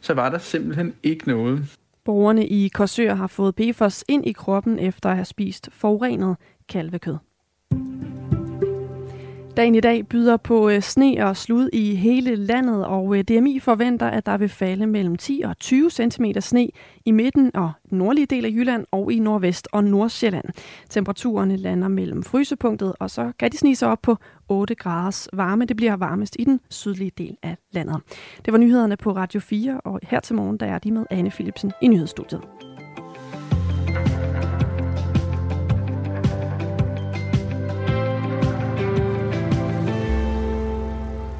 så var der simpelthen ikke noget. Borgerne i Korsør har fået PFOS ind i kroppen efter at have spist forurenet kalvekød. Dagen i dag byder på øh, sne og slud i hele landet, og øh, DMI forventer, at der vil falde mellem 10 og 20 cm sne i midten og nordlige del af Jylland og i nordvest og nordsjælland. Temperaturerne lander mellem frysepunktet, og så kan de snige sig op på 8 graders varme. Det bliver varmest i den sydlige del af landet. Det var nyhederne på Radio 4, og her til morgen der er de med Anne Philipsen i nyhedsstudiet.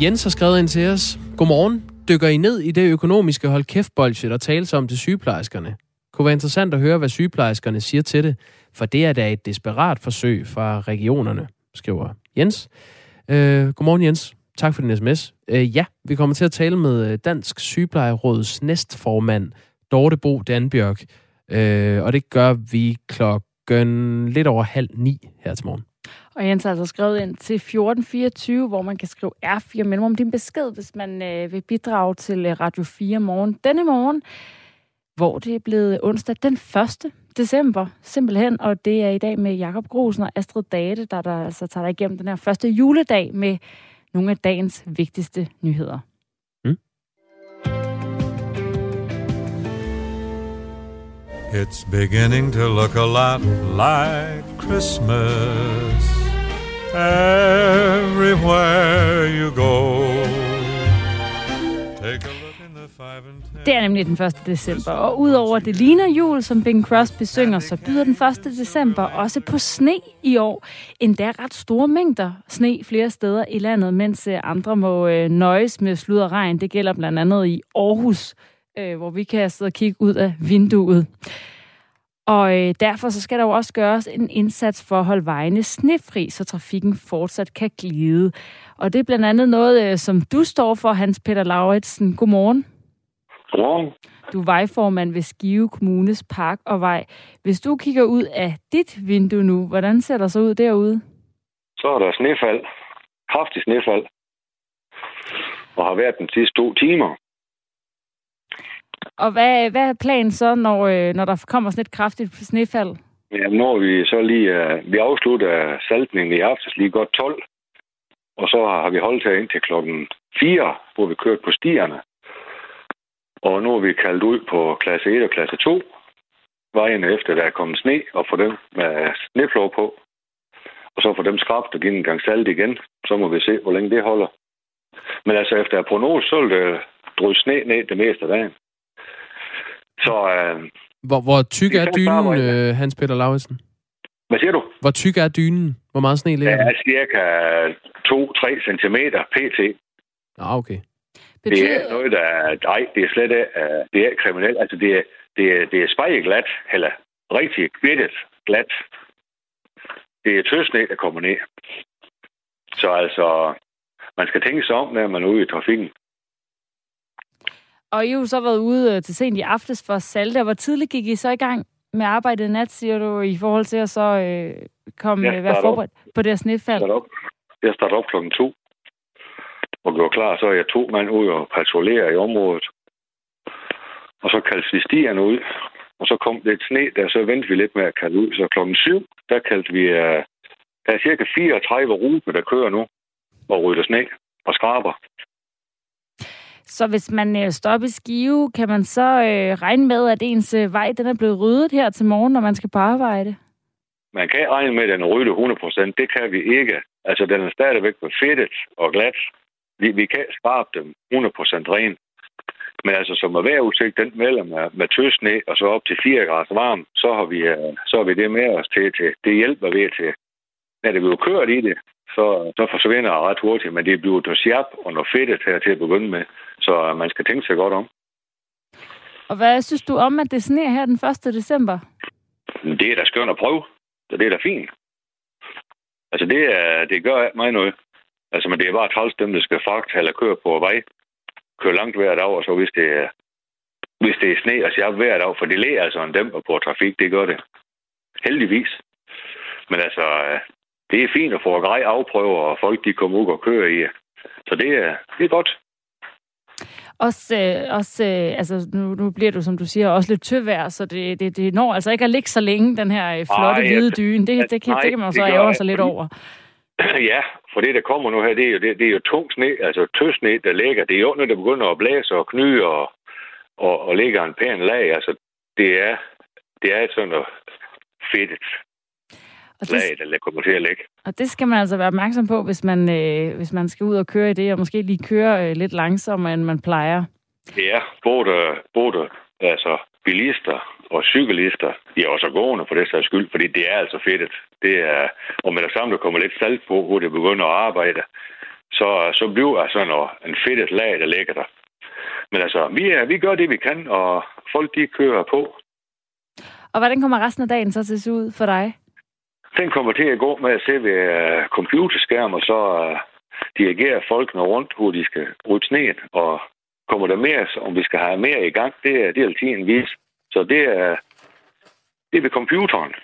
Jens har skrevet ind til os. Godmorgen. Dykker I ned i det økonomiske hold kæft der tales om til sygeplejerskerne? Kunne være interessant at høre, hvad sygeplejerskerne siger til det, for det er da et desperat forsøg fra regionerne, skriver Jens. Øh, godmorgen Jens. Tak for din sms. Øh, ja, vi kommer til at tale med øh, Dansk Sygeplejeråds næstformand, Dorte Bo Danbjørk. Øh, og det gør vi klokken lidt over halv ni her til morgen. Og Jens har altså skrevet ind til 1424, hvor man kan skrive R4 mellemrum din besked, hvis man øh, vil bidrage til øh, Radio 4 morgen. Denne morgen, hvor det er blevet onsdag den 1. december, simpelthen. Og det er i dag med Jakob Grosen og Astrid Date, der, der altså tager dig igennem den her første juledag med nogle af dagens vigtigste nyheder. Mm. It's beginning to look a lot like Christmas everywhere you go. Take a look in the five and ten. Det er nemlig den 1. december, og udover det ligner jul, som Bing Crosby synger, så byder den 1. december også på sne i år. Endda ret store mængder sne flere steder i landet, mens øh, andre må øh, nøjes med slud og regn. Det gælder blandt andet i Aarhus, øh, hvor vi kan sidde og kigge ud af vinduet. Og øh, derfor så skal der jo også gøres en indsats for at holde vejene snefri, så trafikken fortsat kan glide. Og det er blandt andet noget, øh, som du står for, Hans Peter Lauritsen. Godmorgen. Godmorgen. Du er vejformand ved Skive Kommunes Park og Vej. Hvis du kigger ud af dit vindue nu, hvordan ser der så ud derude? Så er der snefald. Kraftig snefald. Og har været den sidste to timer. Og hvad, hvad er planen så, når, øh, når der kommer sådan et kraftigt snefald? Ja, når vi så lige... Øh, vi afslutter saltningen i aftes lige godt 12. Og så har vi holdt her ind til klokken 4, hvor vi kørte på stierne. Og nu er vi kaldt ud på klasse 1 og klasse 2. Vejen efter, der er kommet sne, og få dem øh, med sneplov på. Og så få dem skrabt og give en gang salt igen. Så må vi se, hvor længe det holder. Men altså, efter prognose, så vil det drysse sne ned det meste af dagen. Så, øh, hvor, hvor tyk er dynen, øh, Hans Peter Lauritsen? Hvad siger du? Hvor tyk er dynen? Hvor meget sne ligger der? Det er cirka 2-3 cm pt. Ah, okay. Det er noget, der er... Nej, det er slet ikke... Uh, det er kriminelt. Altså, det er, det er, det er spejeglat, eller rigtig kvittet glat. Det er tøsne, der kommer ned. Så altså, man skal tænke sig om, når man er ude i trafikken. Og I har så været ude øh, til sent i aftes for salte. Hvor tidligt gik I så i gang med arbejdet i nat, siger du, i forhold til at så øh, komme, være forberedt op. på det her snefald? Jeg startede op klokken to og gjorde klar, så er jeg to mand ud og patruljere i området. Og så kaldte vi stierne ud, og så kom lidt sne, der så ventede vi lidt med at kalde ud. Så klokken syv, der kaldte vi, uh, der er cirka 34 rupe, der kører nu og rydder sne og skraber. Så hvis man øh, stopper i Skive, kan man så øh, regne med, at ens øh, vej den er blevet ryddet her til morgen, når man skal på arbejde? Man kan regne med, at den er ryddet 100%. Det kan vi ikke. Altså, den er stadigvæk fedtet og glat. Vi, vi kan spare dem 100% ren. Men altså, som er vejrudsigt, den melder med, med tøsne og så op til 4 grader varm, så har vi, øh, så har vi det med os til, til. Det hjælper ved til. Når det bliver kørt i det, så, så forsvinder det ret hurtigt, men det bliver til og noget fedtet her til at begynde med. Så man skal tænke sig godt om. Og hvad synes du om, at det sneer her den 1. december? Det er da skønt at prøve. Så det er da fint. Altså, det, er, det gør mig noget. Altså, men det er bare træls dem, der skal fragte eller køre på vej. Køre langt hver dag, og så hvis det er, hvis det er sne og sjap hver dag, for det læger altså en dæmper på trafik, det gør det. Heldigvis. Men altså, det er fint at få grej afprøve, og folk de kommer ud og kører i. Så det er, det er godt. Også, øh, også øh, altså, nu, nu bliver du, som du siger, også lidt tøvær, så det, det, det når altså ikke at ligge så længe, den her øh, flotte Ej, hvide dyne. Det, det, kan, nej, det kan man jo så ære sig lidt over. Ja, for det, der kommer nu her, det er jo, det, det er jo tung sne, altså tøsne, der ligger. Det er jo, når det begynder at blæse og kny og, og, og ligger en pæn lag. Altså, det er, det er sådan noget fedtet og det, lag, der kommer til at ligge. Og det skal man altså være opmærksom på, hvis man, øh, hvis man skal ud og køre i det, og måske lige køre øh, lidt langsommere, end man plejer. Ja, både, både altså, bilister og cyklister, de er også gående for det sags skyld, fordi det er altså fedtet. Det er, og med det samme, der kommer lidt salt på, hvor det begynder at arbejde, så, så bliver sådan noget, en fedtet lag, der ligger der. Men altså, vi, er, vi gør det, vi kan, og folk de kører på. Og hvordan kommer resten af dagen så til at se ud for dig? Den kommer til at gå med at se ved uh, computerskærm, og så øh, uh, dirigerer folkene rundt, hvor de skal rydde sneen, og kommer der mere, om vi skal have mere i gang, det er, det er tiden vis. Så det er, det er ved computeren.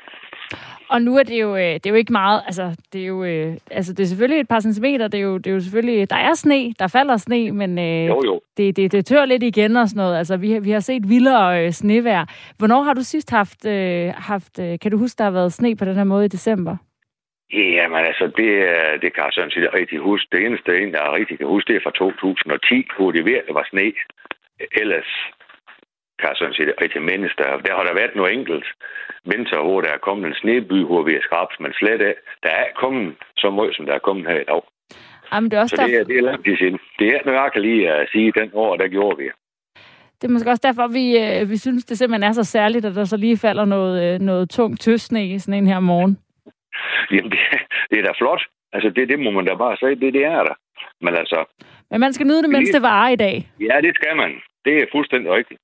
Og nu er det jo, øh, det er jo ikke meget, altså det er jo, altså det er selvfølgelig et par centimeter, det er jo, det er jo selvfølgelig, der er sne, der falder sne, men jo, jo. Det, det, det tør lidt igen og sådan noget. Altså vi, vi har set vildere øh, snevejr. Hvornår har du sidst haft, øh, haft øh, kan du huske, der har været sne på den her måde i december? Jamen altså, det, det kan jeg sådan set rigtig huske. Det eneste, jeg rigtig kan huske, det er fra 2010, hvor det virkelig var sne. Ellers kan sådan set rigtig mindes. Der, der har der været noget enkelt vinter, hvor der er kommet en sneby, hvor vi er skrabs, men slet af. Der er kommet så meget, som der er kommet her i dag. Jamen, det er også så det er, derfor... det er langt siden. Det er nøjagtigt lige at sige, at den år, der gjorde vi. Det er måske også derfor, vi, øh, vi synes, det simpelthen er så særligt, at der så lige falder noget, øh, noget tungt tøsne i sådan en her morgen. Jamen, det, det er da flot. Altså, det, det må man da bare sige, det, det er der. Men altså... Men man skal nyde det, mens det varer i dag. Ja, det skal man. Det er fuldstændig rigtigt.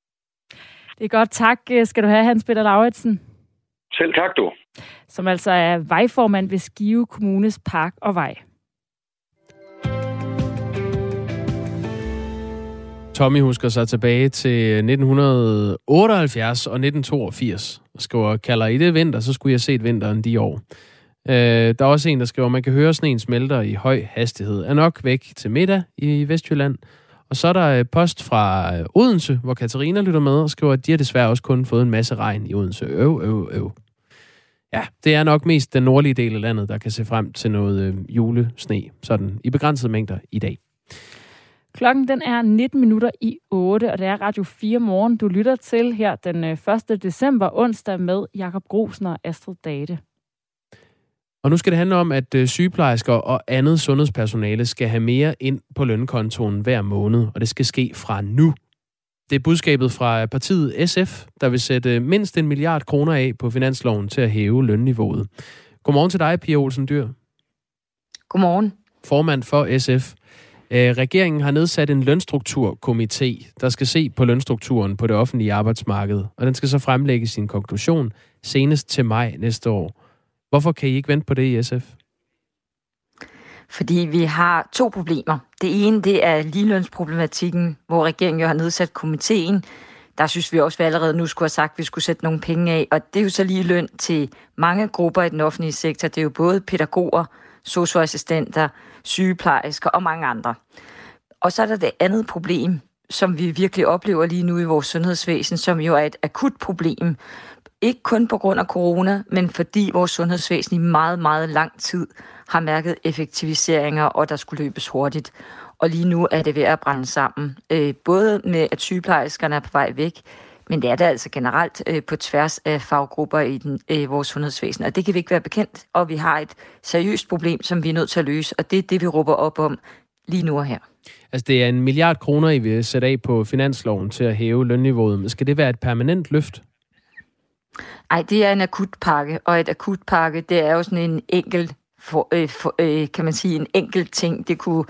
Det er godt. Tak skal du have, Hans Peter Lauritsen. Selv tak, du. Som altså er vejformand ved Skive Kommunes Park og Vej. Tommy husker sig tilbage til 1978 og 1982 og skriver, kalder I det vinter, så skulle jeg set vinteren de år. Øh, der er også en, der skriver, man kan høre sneen smelter i høj hastighed. Er nok væk til middag i Vestjylland. Og så er der øh, post fra øh, Odense, hvor Katarina lytter med og skriver, at de har desværre også kun fået en masse regn i Odense. Øv, øv, øv. Ja, det er nok mest den nordlige del af landet, der kan se frem til noget øh, julesne, sådan i begrænsede mængder i dag. Klokken den er 19 minutter i 8, og det er Radio 4 morgen, du lytter til her den øh, 1. december onsdag med Jakob Grosen og Astrid Date. Og nu skal det handle om, at øh, sygeplejersker og andet sundhedspersonale skal have mere ind på lønkontoen hver måned, og det skal ske fra nu. Det er budskabet fra partiet SF, der vil sætte mindst en milliard kroner af på finansloven til at hæve lønniveauet. Godmorgen til dig, Pia Olsen Dyr. Godmorgen. Formand for SF. Øh, regeringen har nedsat en lønstrukturkomité, der skal se på lønstrukturen på det offentlige arbejdsmarked, og den skal så fremlægge sin konklusion senest til maj næste år. Hvorfor kan I ikke vente på det i SF? Fordi vi har to problemer. Det ene, det er ligelønsproblematikken, hvor regeringen jo har nedsat komiteen. Der synes vi også, at vi allerede nu skulle have sagt, at vi skulle sætte nogle penge af. Og det er jo så lige løn til mange grupper i den offentlige sektor. Det er jo både pædagoger, socioassistenter, sygeplejersker og mange andre. Og så er der det andet problem, som vi virkelig oplever lige nu i vores sundhedsvæsen, som jo er et akut problem. Ikke kun på grund af corona, men fordi vores sundhedsvæsen i meget, meget lang tid har mærket effektiviseringer, og der skulle løbes hurtigt. Og lige nu er det ved at brænde sammen. Øh, både med, at sygeplejerskerne er på vej væk, men det er det altså generelt øh, på tværs af faggrupper i den, øh, vores sundhedsvæsen. Og det kan vi ikke være bekendt, og vi har et seriøst problem, som vi er nødt til at løse, og det er det, vi råber op om lige nu og her. Altså, det er en milliard kroner, I vil sætte af på finansloven til at hæve lønniveauet. Men skal det være et permanent løft? Nej, det er en akutpakke, og et akutpakke, det er jo sådan en enkelt for, øh, for, øh, kan man sige, en enkelt ting. Det kunne,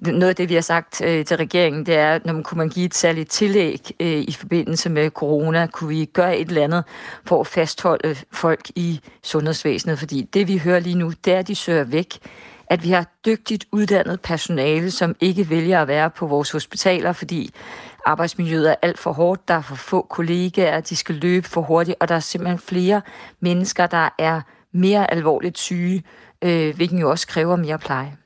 noget af det, vi har sagt øh, til regeringen, det er, når man kunne man give et særligt tillæg øh, i forbindelse med corona, kunne vi gøre et eller andet for at fastholde øh, folk i sundhedsvæsenet, fordi det, vi hører lige nu, det er, at de søger væk. At vi har dygtigt uddannet personale, som ikke vælger at være på vores hospitaler, fordi arbejdsmiljøet er alt for hårdt, der er for få kollegaer, de skal løbe for hurtigt, og der er simpelthen flere mennesker, der er mere alvorligt syge, øh, hvilken jo også kræver mere pleje.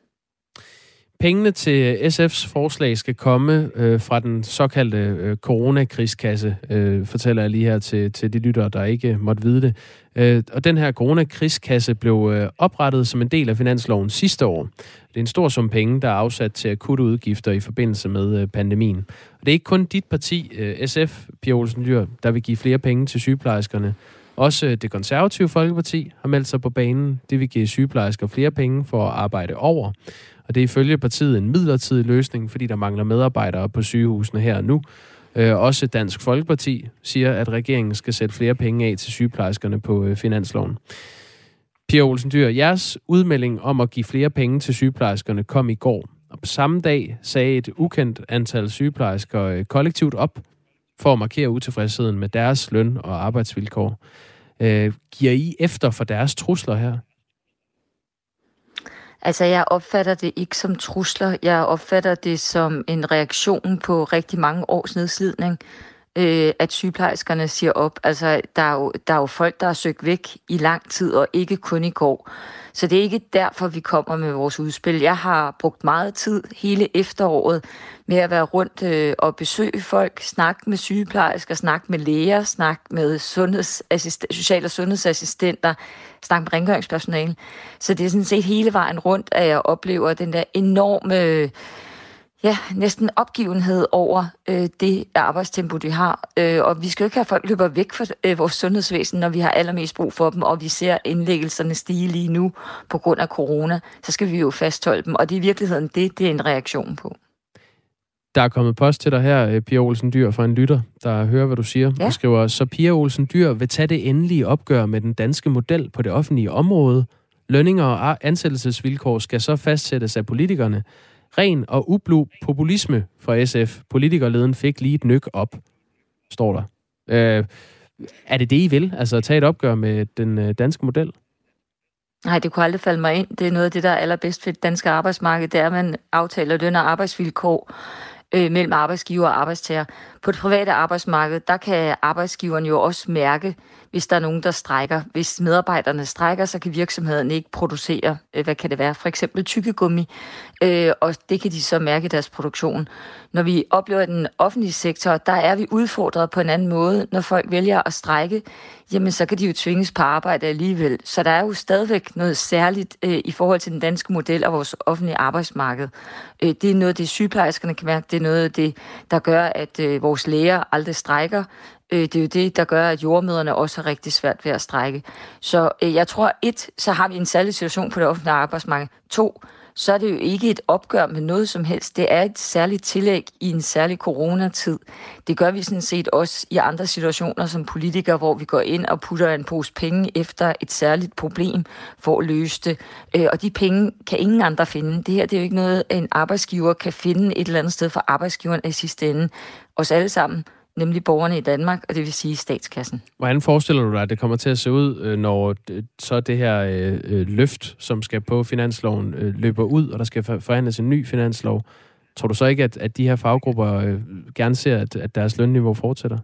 Pengene til SF's forslag skal komme øh, fra den såkaldte øh, coronakrigskasse, øh, fortæller jeg lige her til, til de lyttere, der ikke måtte vide det. Øh, og den her coronakrigskasse blev øh, oprettet som en del af finansloven sidste år. Det er en stor sum penge, der er afsat til akutte udgifter i forbindelse med øh, pandemien. Og det er ikke kun dit parti, øh, SF, Pia Olsen Dyr, der vil give flere penge til sygeplejerskerne. Også øh, det konservative Folkeparti har meldt sig på banen. Det vil give sygeplejersker flere penge for at arbejde over. Og det er ifølge partiet en midlertidig løsning, fordi der mangler medarbejdere på sygehusene her og nu. Øh, også Dansk Folkeparti siger, at regeringen skal sætte flere penge af til sygeplejerskerne på øh, finansloven. Pia Olsen Dyr, jeres udmelding om at give flere penge til sygeplejerskerne kom i går. Og på samme dag sagde et ukendt antal sygeplejersker øh, kollektivt op for at markere utilfredsheden med deres løn og arbejdsvilkår. Øh, giver I efter for deres trusler her? Altså, jeg opfatter det ikke som trusler. Jeg opfatter det som en reaktion på rigtig mange års nedslidning, øh, at sygeplejerskerne siger op. Altså, der er, jo, der er jo folk, der har søgt væk i lang tid, og ikke kun i går. Så det er ikke derfor, vi kommer med vores udspil. Jeg har brugt meget tid hele efteråret med at være rundt øh, og besøge folk, snakke med sygeplejersker, snakke med læger, snakke med social- og sundhedsassistenter, snakke med rengøringspersonale. Så det er sådan set hele vejen rundt, at jeg oplever den der enorme ja, næsten opgivenhed over øh, det arbejdstempo, de har. Øh, og vi skal jo ikke have folk løber væk fra øh, vores sundhedsvæsen, når vi har allermest brug for dem, og vi ser indlæggelserne stige lige nu på grund af corona. Så skal vi jo fastholde dem, og det er i virkeligheden det, det er en reaktion på. Der er kommet post til dig her, øh, Pia Olsen Dyr, fra en lytter, der hører, hvad du siger. Ja. Du skriver, så Pia Olsen Dyr vil tage det endelige opgør med den danske model på det offentlige område. Lønninger og ansættelsesvilkår skal så fastsættes af politikerne. Ren og ublu populisme fra SF. Politikerleden fik lige et nyk op, står der. Øh, er det det, I vil? Altså at tage et opgør med den øh, danske model? Nej, det kunne aldrig falde mig ind. Det er noget af det, der er allerbedst for det danske arbejdsmarked, det er, at man aftaler løn og arbejdsvilkår øh, mellem arbejdsgiver og arbejdstager. På det private arbejdsmarked, der kan arbejdsgiveren jo også mærke, hvis der er nogen, der strækker. Hvis medarbejderne strækker, så kan virksomheden ikke producere, øh, hvad kan det være, for eksempel tykkegummi, øh, og det kan de så mærke i deres produktion. Når vi oplever den offentlige sektor, der er vi udfordret på en anden måde. Når folk vælger at strække, jamen så kan de jo tvinges på arbejde alligevel. Så der er jo stadigvæk noget særligt øh, i forhold til den danske model og vores offentlige arbejdsmarked. Øh, det er noget, det sygeplejerskerne kan mærke. Det er noget, det, der gør, at øh, vores læger aldrig strækker. Øh, det er jo det, der gør, at jordmøderne også har rigtig svært ved at strække. Så øh, jeg tror, et, så har vi en særlig situation på det offentlige arbejdsmarked. To, så er det jo ikke et opgør med noget som helst. Det er et særligt tillæg i en særlig coronatid. Det gør vi sådan set også i andre situationer som politikere, hvor vi går ind og putter en pose penge efter et særligt problem for at løse det. Øh, og de penge kan ingen andre finde. Det her det er jo ikke noget, en arbejdsgiver kan finde et eller andet sted, for arbejdsgiveren i sidste ende. Os alle sammen nemlig borgerne i Danmark, og det vil sige statskassen. Hvordan forestiller du dig, at det kommer til at se ud, øh, når så det her øh, øh, løft, som skal på finansloven, øh, løber ud, og der skal forhandles en ny finanslov? Tror du så ikke, at, at de her faggrupper øh, gerne ser, at, at deres lønniveau fortsætter?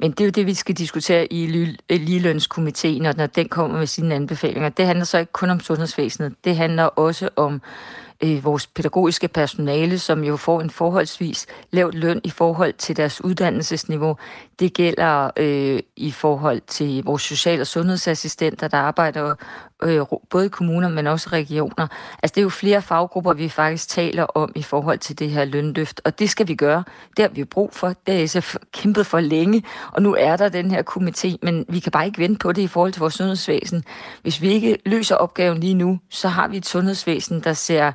Men det er jo det, vi skal diskutere i ligelønskomiteen, og når den kommer med sine anbefalinger. Det handler så ikke kun om sundhedsvæsenet. Det handler også om øh, vores pædagogiske personale, som jo får en forholdsvis lavt løn i forhold til deres uddannelsesniveau. Det gælder øh, i forhold til vores social- og sundhedsassistenter, der arbejder øh, både kommuner, men også regioner. Altså det er jo flere faggrupper, vi faktisk taler om i forhold til det her lønløft, og det skal vi gøre. Det har vi brug for. Det har SF kæmpet for længe, og nu er der den her komité, men vi kan bare ikke vente på det i forhold til vores sundhedsvæsen. Hvis vi ikke løser opgaven lige nu, så har vi et sundhedsvæsen, der ser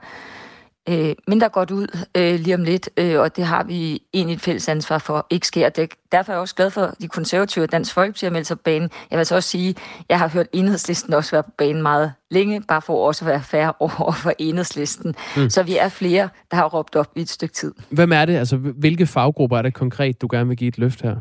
øh, mindre godt ud øh, lige om lidt, øh, og det har vi egentlig et fælles ansvar for ikke sker. Det, derfor er jeg også glad for, de konservative og Dansk Folkeparti har meldt sig på banen. Jeg vil så også sige, at jeg har hørt enhedslisten også være på banen meget længe, bare for også at være færre over for enhedslisten. Mm. Så vi er flere, der har råbt op i et stykke tid. Hvem er det? Altså, hvilke faggrupper er det konkret, du gerne vil give et løft her?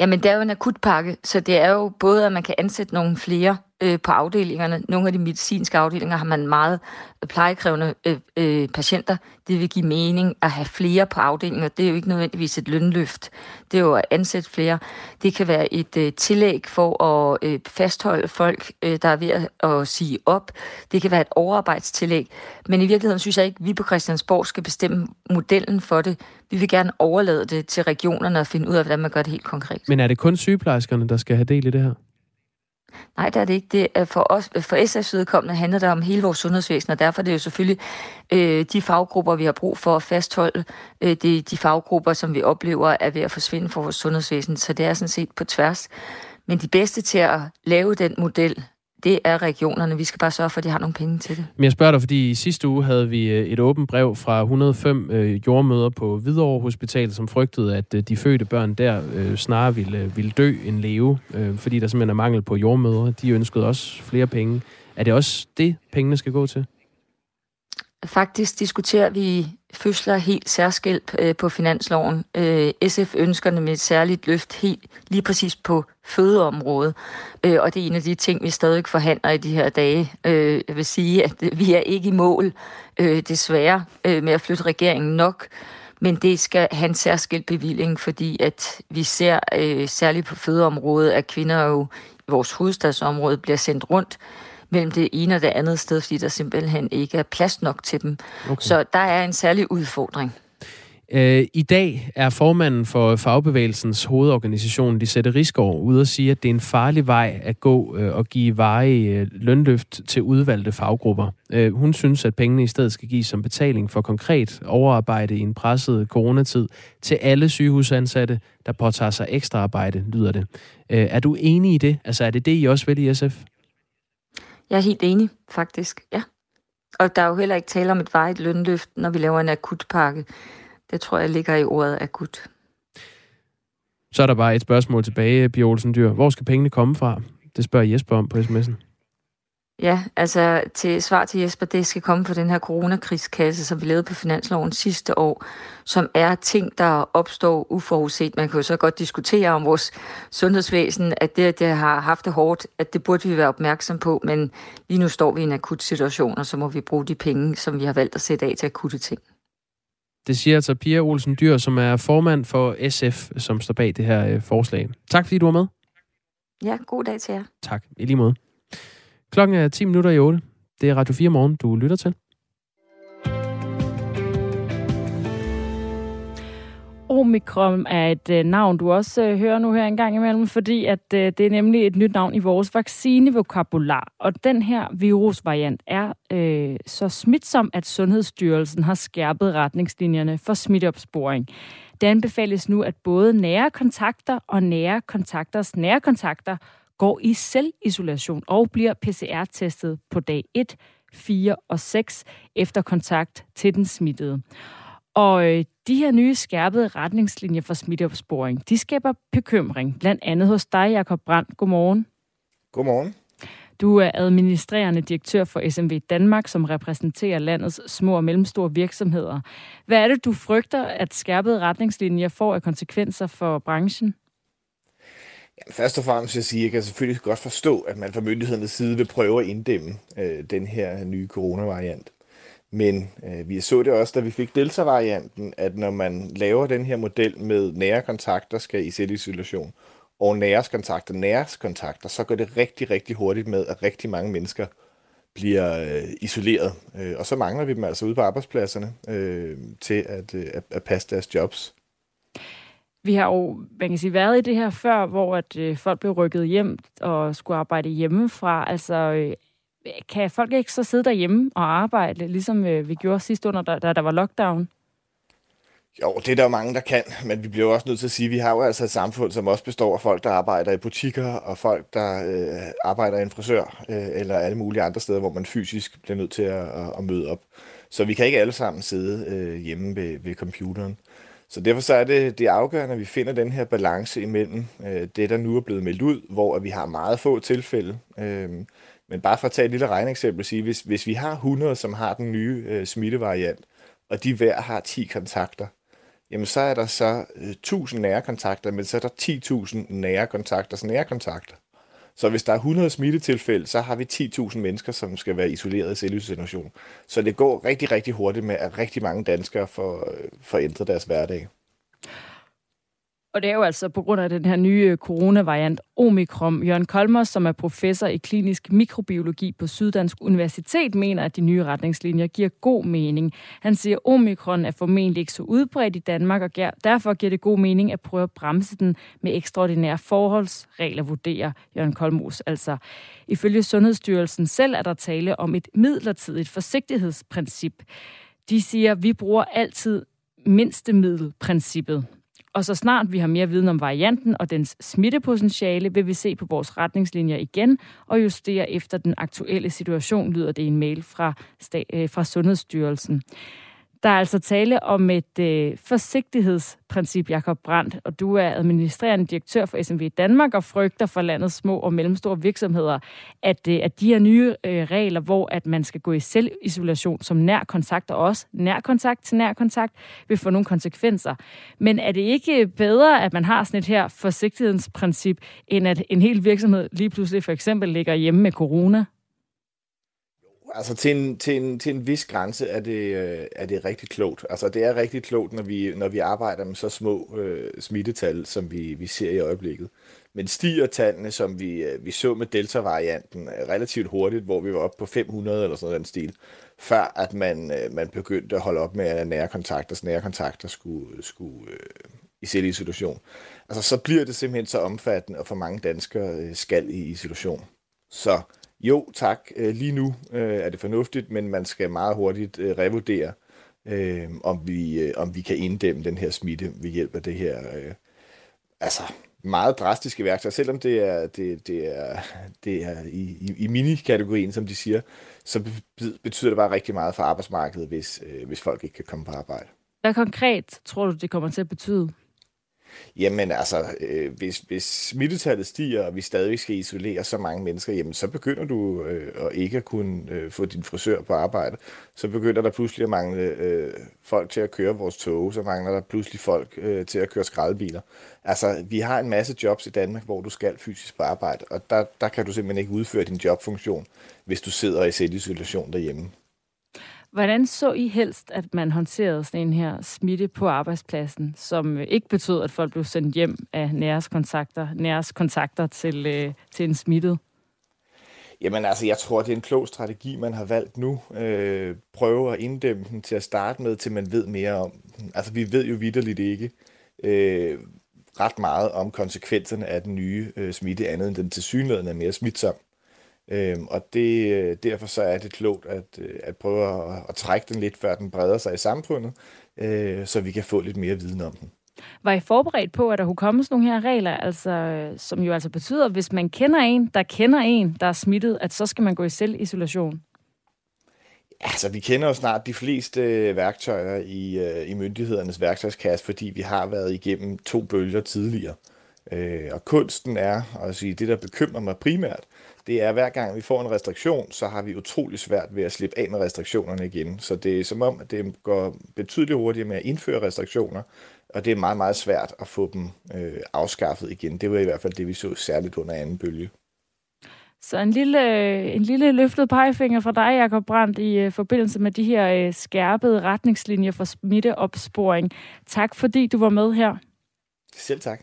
Jamen, det er jo en akutpakke, så det er jo både, at man kan ansætte nogle flere øh, på afdelingerne. Nogle af de medicinske afdelinger har man meget plejekrævende øh, øh, patienter. Det vil give mening at have flere på afdelinger. Det er jo ikke nødvendigvis et lønløft. Det er jo at ansætte flere. Det kan være et øh, tillæg for at øh, fastholde folk, øh, der er ved at, at sige op. Det kan være et overarbejdstillæg. Men i virkeligheden synes jeg ikke, at vi på Christiansborg skal bestemme modellen for det. Vi vil gerne overlade det til regionerne og finde ud af, hvordan man gør det helt konkret. Men er det kun sygeplejerskerne, der skal have del i det her? Nej, det er det ikke. Det er for, os, for SF's vedkommende handler det om hele vores sundhedsvæsen, og derfor er det jo selvfølgelig øh, de faggrupper, vi har brug for at fastholde. Øh, det er de faggrupper, som vi oplever er ved at forsvinde fra vores sundhedsvæsen, så det er sådan set på tværs. Men de bedste til at lave den model, det er regionerne. Vi skal bare sørge for, at de har nogle penge til det. Men jeg spørger dig, fordi i sidste uge havde vi øh, et åbent brev fra 105 øh, jordmøder på Hvidovre Hospital, som frygtede, at øh, de fødte børn der øh, snarere ville, ville dø end leve, øh, fordi der simpelthen er mangel på jordmøder. De ønskede også flere penge. Er det også det, pengene skal gå til? Faktisk diskuterer vi fødsler helt særskilt øh, på finansloven. Øh, SF ønsker med et særligt løft helt lige præcis på fødeområdet, øh, og det er en af de ting, vi stadig forhandler i de her dage. Øh, jeg vil sige, at vi er ikke i mål, øh, desværre, øh, med at flytte regeringen nok, men det skal have en særskilt bevilling, fordi at vi ser særligt på fødeområdet, at kvinder jo i vores hovedstadsområde bliver sendt rundt mellem det ene og det andet sted, fordi der simpelthen ikke er plads nok til dem. Okay. Så der er en særlig udfordring. Øh, I dag er formanden for fagbevægelsens hovedorganisation, Lisette Risgaard, ude og sige, at det er en farlig vej at gå øh, og give veje lønløft til udvalgte faggrupper. Hun synes, at pengene i stedet skal gives som betaling for konkret overarbejde i en presset coronatid til alle sygehusansatte, der påtager sig ekstra arbejde, lyder det. Er du enig i det? Altså er det det, I også vil i SF? Jeg er helt enig, faktisk, ja. Og der er jo heller ikke tale om et vejet lønløft, når vi laver en akutpakke. Det tror jeg ligger i ordet akut. Så er der bare et spørgsmål tilbage, Pia Olsen Dyr. Hvor skal pengene komme fra? Det spørger Jesper om på sms'en. Ja, altså til svar til Jesper, det skal komme fra den her coronakrigskasse, som vi lavede på finansloven sidste år, som er ting, der opstår uforudset. Man kan jo så godt diskutere om vores sundhedsvæsen, at det, det har haft det hårdt, at det burde vi være opmærksom på, men lige nu står vi i en akut situation, og så må vi bruge de penge, som vi har valgt at sætte af til akutte ting. Det siger altså Pia Olsen Dyr, som er formand for SF, som står bag det her øh, forslag. Tak fordi du var med. Ja, god dag til jer. Tak, i lige måde. Klokken er 10 minutter i 8. Det er Radio 4 morgen, du lytter til. Omikron er et øh, navn, du også øh, hører nu her en gang imellem, fordi at øh, det er nemlig et nyt navn i vores vaccinevokabular. Og den her virusvariant er øh, så smitsom, at Sundhedsstyrelsen har skærpet retningslinjerne for smitteopsporing. Det anbefales nu, at både nære kontakter og nære kontakters nære kontakter går i selvisolation og bliver PCR-testet på dag 1, 4 og 6 efter kontakt til den smittede. Og øh, de her nye skærpede retningslinjer for smitteopsporing, de skaber bekymring, blandt andet hos dig, Jakob Brandt. Godmorgen. Godmorgen. Du er administrerende direktør for SMV Danmark, som repræsenterer landets små og mellemstore virksomheder. Hvad er det, du frygter, at skærpede retningslinjer får af konsekvenser for branchen? Ja, først og fremmest vil jeg sige, at jeg kan selvfølgelig godt forstå, at man fra myndighedernes side vil prøve at inddæmme øh, den her nye coronavariant. Men øh, vi så det også, da vi fik Delta-varianten, at når man laver den her model med nære kontakter skal i selvisolation, og næres kontakter, næres kontakter, så går det rigtig, rigtig hurtigt med, at rigtig mange mennesker bliver øh, isoleret. Øh, og så mangler vi dem altså ude på arbejdspladserne øh, til at, øh, at, at passe deres jobs. Vi har jo man kan sige, været i det her før, hvor at, øh, folk blev rykket hjem og skulle arbejde hjemmefra. Altså, øh, kan folk ikke så sidde derhjemme og arbejde, ligesom øh, vi gjorde sidst under, da, da der var lockdown? Jo, det er der mange, der kan, men vi bliver også nødt til at sige, at vi har jo altså et samfund, som også består af folk, der arbejder i butikker, og folk, der øh, arbejder i en frisør, øh, eller alle mulige andre steder, hvor man fysisk bliver nødt til at, at, at møde op. Så vi kan ikke alle sammen sidde øh, hjemme ved, ved computeren. Så derfor så er det, det afgørende, at vi finder den her balance imellem øh, det, der nu er blevet meldt ud, hvor at vi har meget få tilfælde. Øh, men bare for at tage et lille regneeksempel, sige, hvis, hvis vi har 100, som har den nye øh, smittevariant, og de hver har 10 kontakter, jamen så er der så øh, 1000 nære kontakter, men så er der 10.000 nære kontakter, så nære kontakter. Så hvis der er 100 smittetilfælde, så har vi 10.000 mennesker, som skal være isoleret i selvisolation. Så det går rigtig, rigtig hurtigt med, at rigtig mange danskere får, øh, får ændret deres hverdag. Og det er jo altså på grund af den her nye øh, coronavariant Omikron. Jørgen Kolmer, som er professor i klinisk mikrobiologi på Syddansk Universitet, mener, at de nye retningslinjer giver god mening. Han siger, at omikron er formentlig ikke så udbredt i Danmark, og derfor giver det god mening at prøve at bremse den med ekstraordinære forholdsregler, vurderer Jørgen Kolmos. Altså, ifølge Sundhedsstyrelsen selv er der tale om et midlertidigt forsigtighedsprincip. De siger, at vi bruger altid mindstemiddelprincippet. Og så snart vi har mere viden om varianten og dens smittepotentiale, vil vi se på vores retningslinjer igen og justere efter den aktuelle situation, lyder det i en mail fra, øh, fra Sundhedsstyrelsen. Der er altså tale om et øh, forsigtighedsprincip, Jakob Brandt, og du er administrerende direktør for SMV Danmark og frygter for landets små og mellemstore virksomheder, at, øh, at de her nye øh, regler, hvor at man skal gå i selvisolation som nær kontakt, og også nær kontakt til nær kontakt, vil få nogle konsekvenser. Men er det ikke bedre, at man har sådan et her forsigtighedsprincip, end at en hel virksomhed lige pludselig for eksempel ligger hjemme med corona? Altså til en, til en, til en vis grænse er det, øh, er det rigtig klogt. Altså det er rigtig klogt, når vi, når vi arbejder med så små øh, smittetal, som vi, vi ser i øjeblikket. Men stiger tallene, som vi, øh, vi så med Delta-varianten, øh, relativt hurtigt, hvor vi var oppe på 500 eller sådan en stil, før at man, øh, man begyndte at holde op med at nære kontakter, nære kontakter skulle, skulle øh, i situation. Altså så bliver det simpelthen så omfattende, og for mange danskere øh, skal i isolation. Så jo, tak. Øh, lige nu øh, er det fornuftigt, men man skal meget hurtigt øh, revurdere, øh, om, vi, øh, om vi kan inddæmme den her smitte ved hjælp af det her øh, altså meget drastiske værktøj, selvom det er, det, det er, det er i, i, i mini-kategorien, som de siger, så betyder det bare rigtig meget for arbejdsmarkedet, hvis, øh, hvis folk ikke kan komme på arbejde. Hvad konkret tror du, det kommer til at betyde? Jamen altså, øh, hvis, hvis smittetallet stiger, og vi stadig skal isolere så mange mennesker, jamen så begynder du øh, at ikke at kunne øh, få din frisør på arbejde. Så begynder der pludselig at mangle øh, folk til at køre vores tog, så mangler der pludselig folk øh, til at køre skraldebiler. Altså, vi har en masse jobs i Danmark, hvor du skal fysisk på arbejde, og der, der kan du simpelthen ikke udføre din jobfunktion, hvis du sidder i selvisolation derhjemme. Hvordan så I helst, at man håndterede sådan en her smitte på arbejdspladsen, som øh, ikke betød, at folk blev sendt hjem af næres kontakter, næres kontakter til, øh, til en smittet? Jamen altså, jeg tror, det er en klog strategi, man har valgt nu. Øh, prøve at inddæmme den til at starte med, til man ved mere om den. Altså, vi ved jo vidderligt ikke øh, ret meget om konsekvenserne af den nye øh, smitte, andet end den tilsyneladende er mere smitsom. Øhm, og det, øh, derfor så er det klogt at, øh, at prøve at, at trække den lidt, før den breder sig i samfundet, øh, så vi kan få lidt mere viden om den. Var I forberedt på, at der kunne komme sådan nogle her regler, altså, som jo altså betyder, at hvis man kender en, der kender en, der er smittet, at så skal man gå i selvisolation? Altså, vi kender jo snart de fleste værktøjer i, i myndighedernes værktøjskasse, fordi vi har været igennem to bølger tidligere. og kunsten er, at sige, det der bekymrer mig primært, det er, at hver gang vi får en restriktion, så har vi utrolig svært ved at slippe af med restriktionerne igen. Så det er som om, at det går betydeligt hurtigere med at indføre restriktioner, og det er meget, meget svært at få dem øh, afskaffet igen. Det var i hvert fald det, vi så særligt under anden bølge. Så en lille, en lille løftet pegefinger fra dig, Jacob Brandt, i uh, forbindelse med de her uh, skærpede retningslinjer for smitteopsporing. Tak fordi du var med her. Selv tak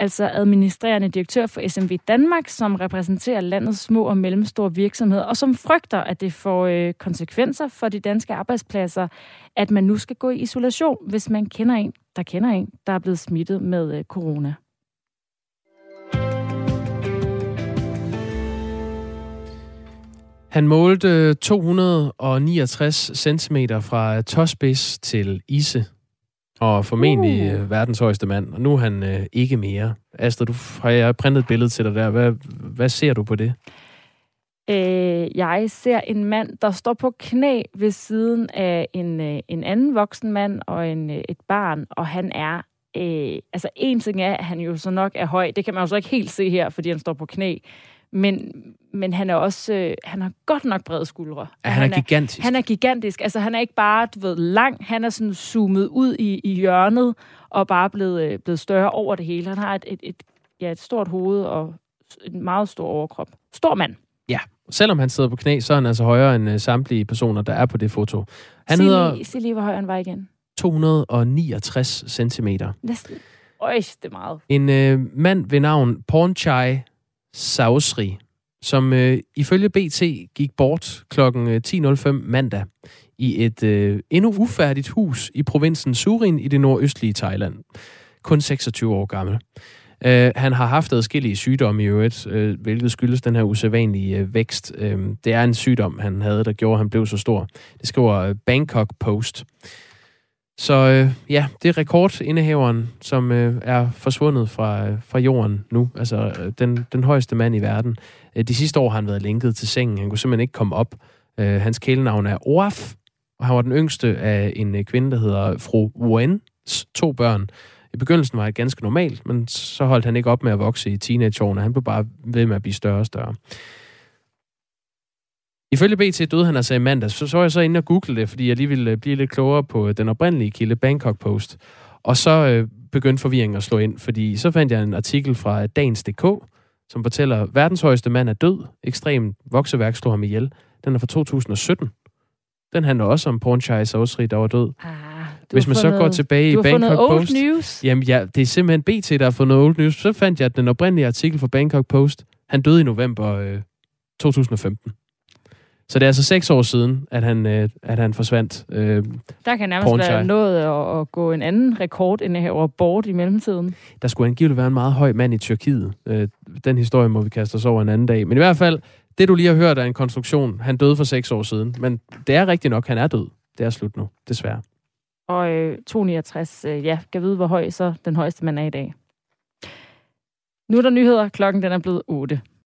altså administrerende direktør for SMV Danmark, som repræsenterer landets små og mellemstore virksomheder, og som frygter, at det får øh, konsekvenser for de danske arbejdspladser, at man nu skal gå i isolation, hvis man kender en, der kender en, der er blevet smittet med øh, corona. Han målte øh, 269 cm fra øh, Tosbis til Ise og formentlig uh. verdens højeste mand, og nu er han uh, ikke mere. Astrid, du har jeg printet et billede til dig der. Hvad, hvad ser du på det? Øh, jeg ser en mand, der står på knæ ved siden af en, øh, en anden voksen mand og en, et barn, og han er Øh, altså en ting er, at han jo så nok er høj. Det kan man jo så ikke helt se her, fordi han står på knæ. Men, men han er også, øh, han har godt nok brede skuldre. Ja, han, han er gigantisk. Han er gigantisk. Altså han er ikke bare, du ved, lang. Han er sådan zoomet ud i, i hjørnet og bare blevet, øh, blevet større over det hele. Han har et, et, et, ja, et stort hoved og en meget stor overkrop. Stor mand. Ja, selvom han sidder på knæ, så er han altså højere end øh, samtlige personer, der er på det foto. Han sig hedder... Lige, sig lige, hvor høj han var igen. 269 cm. Næsten. Øj, det er meget. En øh, mand ved navn Pornchai Sausri, som øh, ifølge BT gik bort kl. 10.05 øh, mandag i et øh, endnu ufærdigt hus i provinsen Surin i det nordøstlige Thailand. Kun 26 år gammel. Øh, han har haft adskillige sygdomme i øvrigt, øh, hvilket skyldes den her usædvanlige øh, vækst. Øh, det er en sygdom, han havde, der gjorde, at han blev så stor. Det skriver øh, Bangkok Post. Så øh, ja, det er rekordindehaveren, som øh, er forsvundet fra, øh, fra jorden nu. Altså øh, den, den højeste mand i verden. Øh, de sidste år har han været lænket til sengen. Han kunne simpelthen ikke komme op. Øh, hans kælenavn er Oraf, og han var den yngste af en øh, kvinde, der hedder fru Wens to børn. I begyndelsen var det ganske normalt, men så holdt han ikke op med at vokse i teenageårene. Han blev bare ved med at blive større og større. Ifølge BT døde han altså i mandags. Så så var jeg så inde og google det, fordi jeg lige ville øh, blive lidt klogere på øh, den oprindelige kilde, Bangkok Post. Og så øh, begyndte forvirringen at slå ind, fordi så fandt jeg en artikel fra Dagens.dk, som fortæller, at verdens højeste mand er død. Ekstrem vokseværk slog ham ihjel. Den er fra 2017. Den handler også om Pornchai Sausri, der var død. Ah, Hvis man så går tilbage i Bangkok old Post... news. Jamen ja, det er simpelthen BT, der har fundet old news. Så fandt jeg den oprindelige artikel fra Bangkok Post. Han døde i november øh, 2015. Så det er altså seks år siden, at han, øh, at han forsvandt. Øh, Der kan nærmest Pornchai. være nået at, at gå en anden rekord end her bort i mellemtiden. der skulle angiveligt være en meget høj mand i Tyrkiet. Øh, den historie må vi kaste os over en anden dag. Men i hvert fald, det du lige har hørt er en konstruktion. Han døde for seks år siden. Men det er rigtigt nok, han er død. Det er slut nu, desværre. Og øh, 269, øh, ja, kan vide, hvor høj så den højeste mand er i dag. Nu er der nyheder. Klokken den er blevet 8.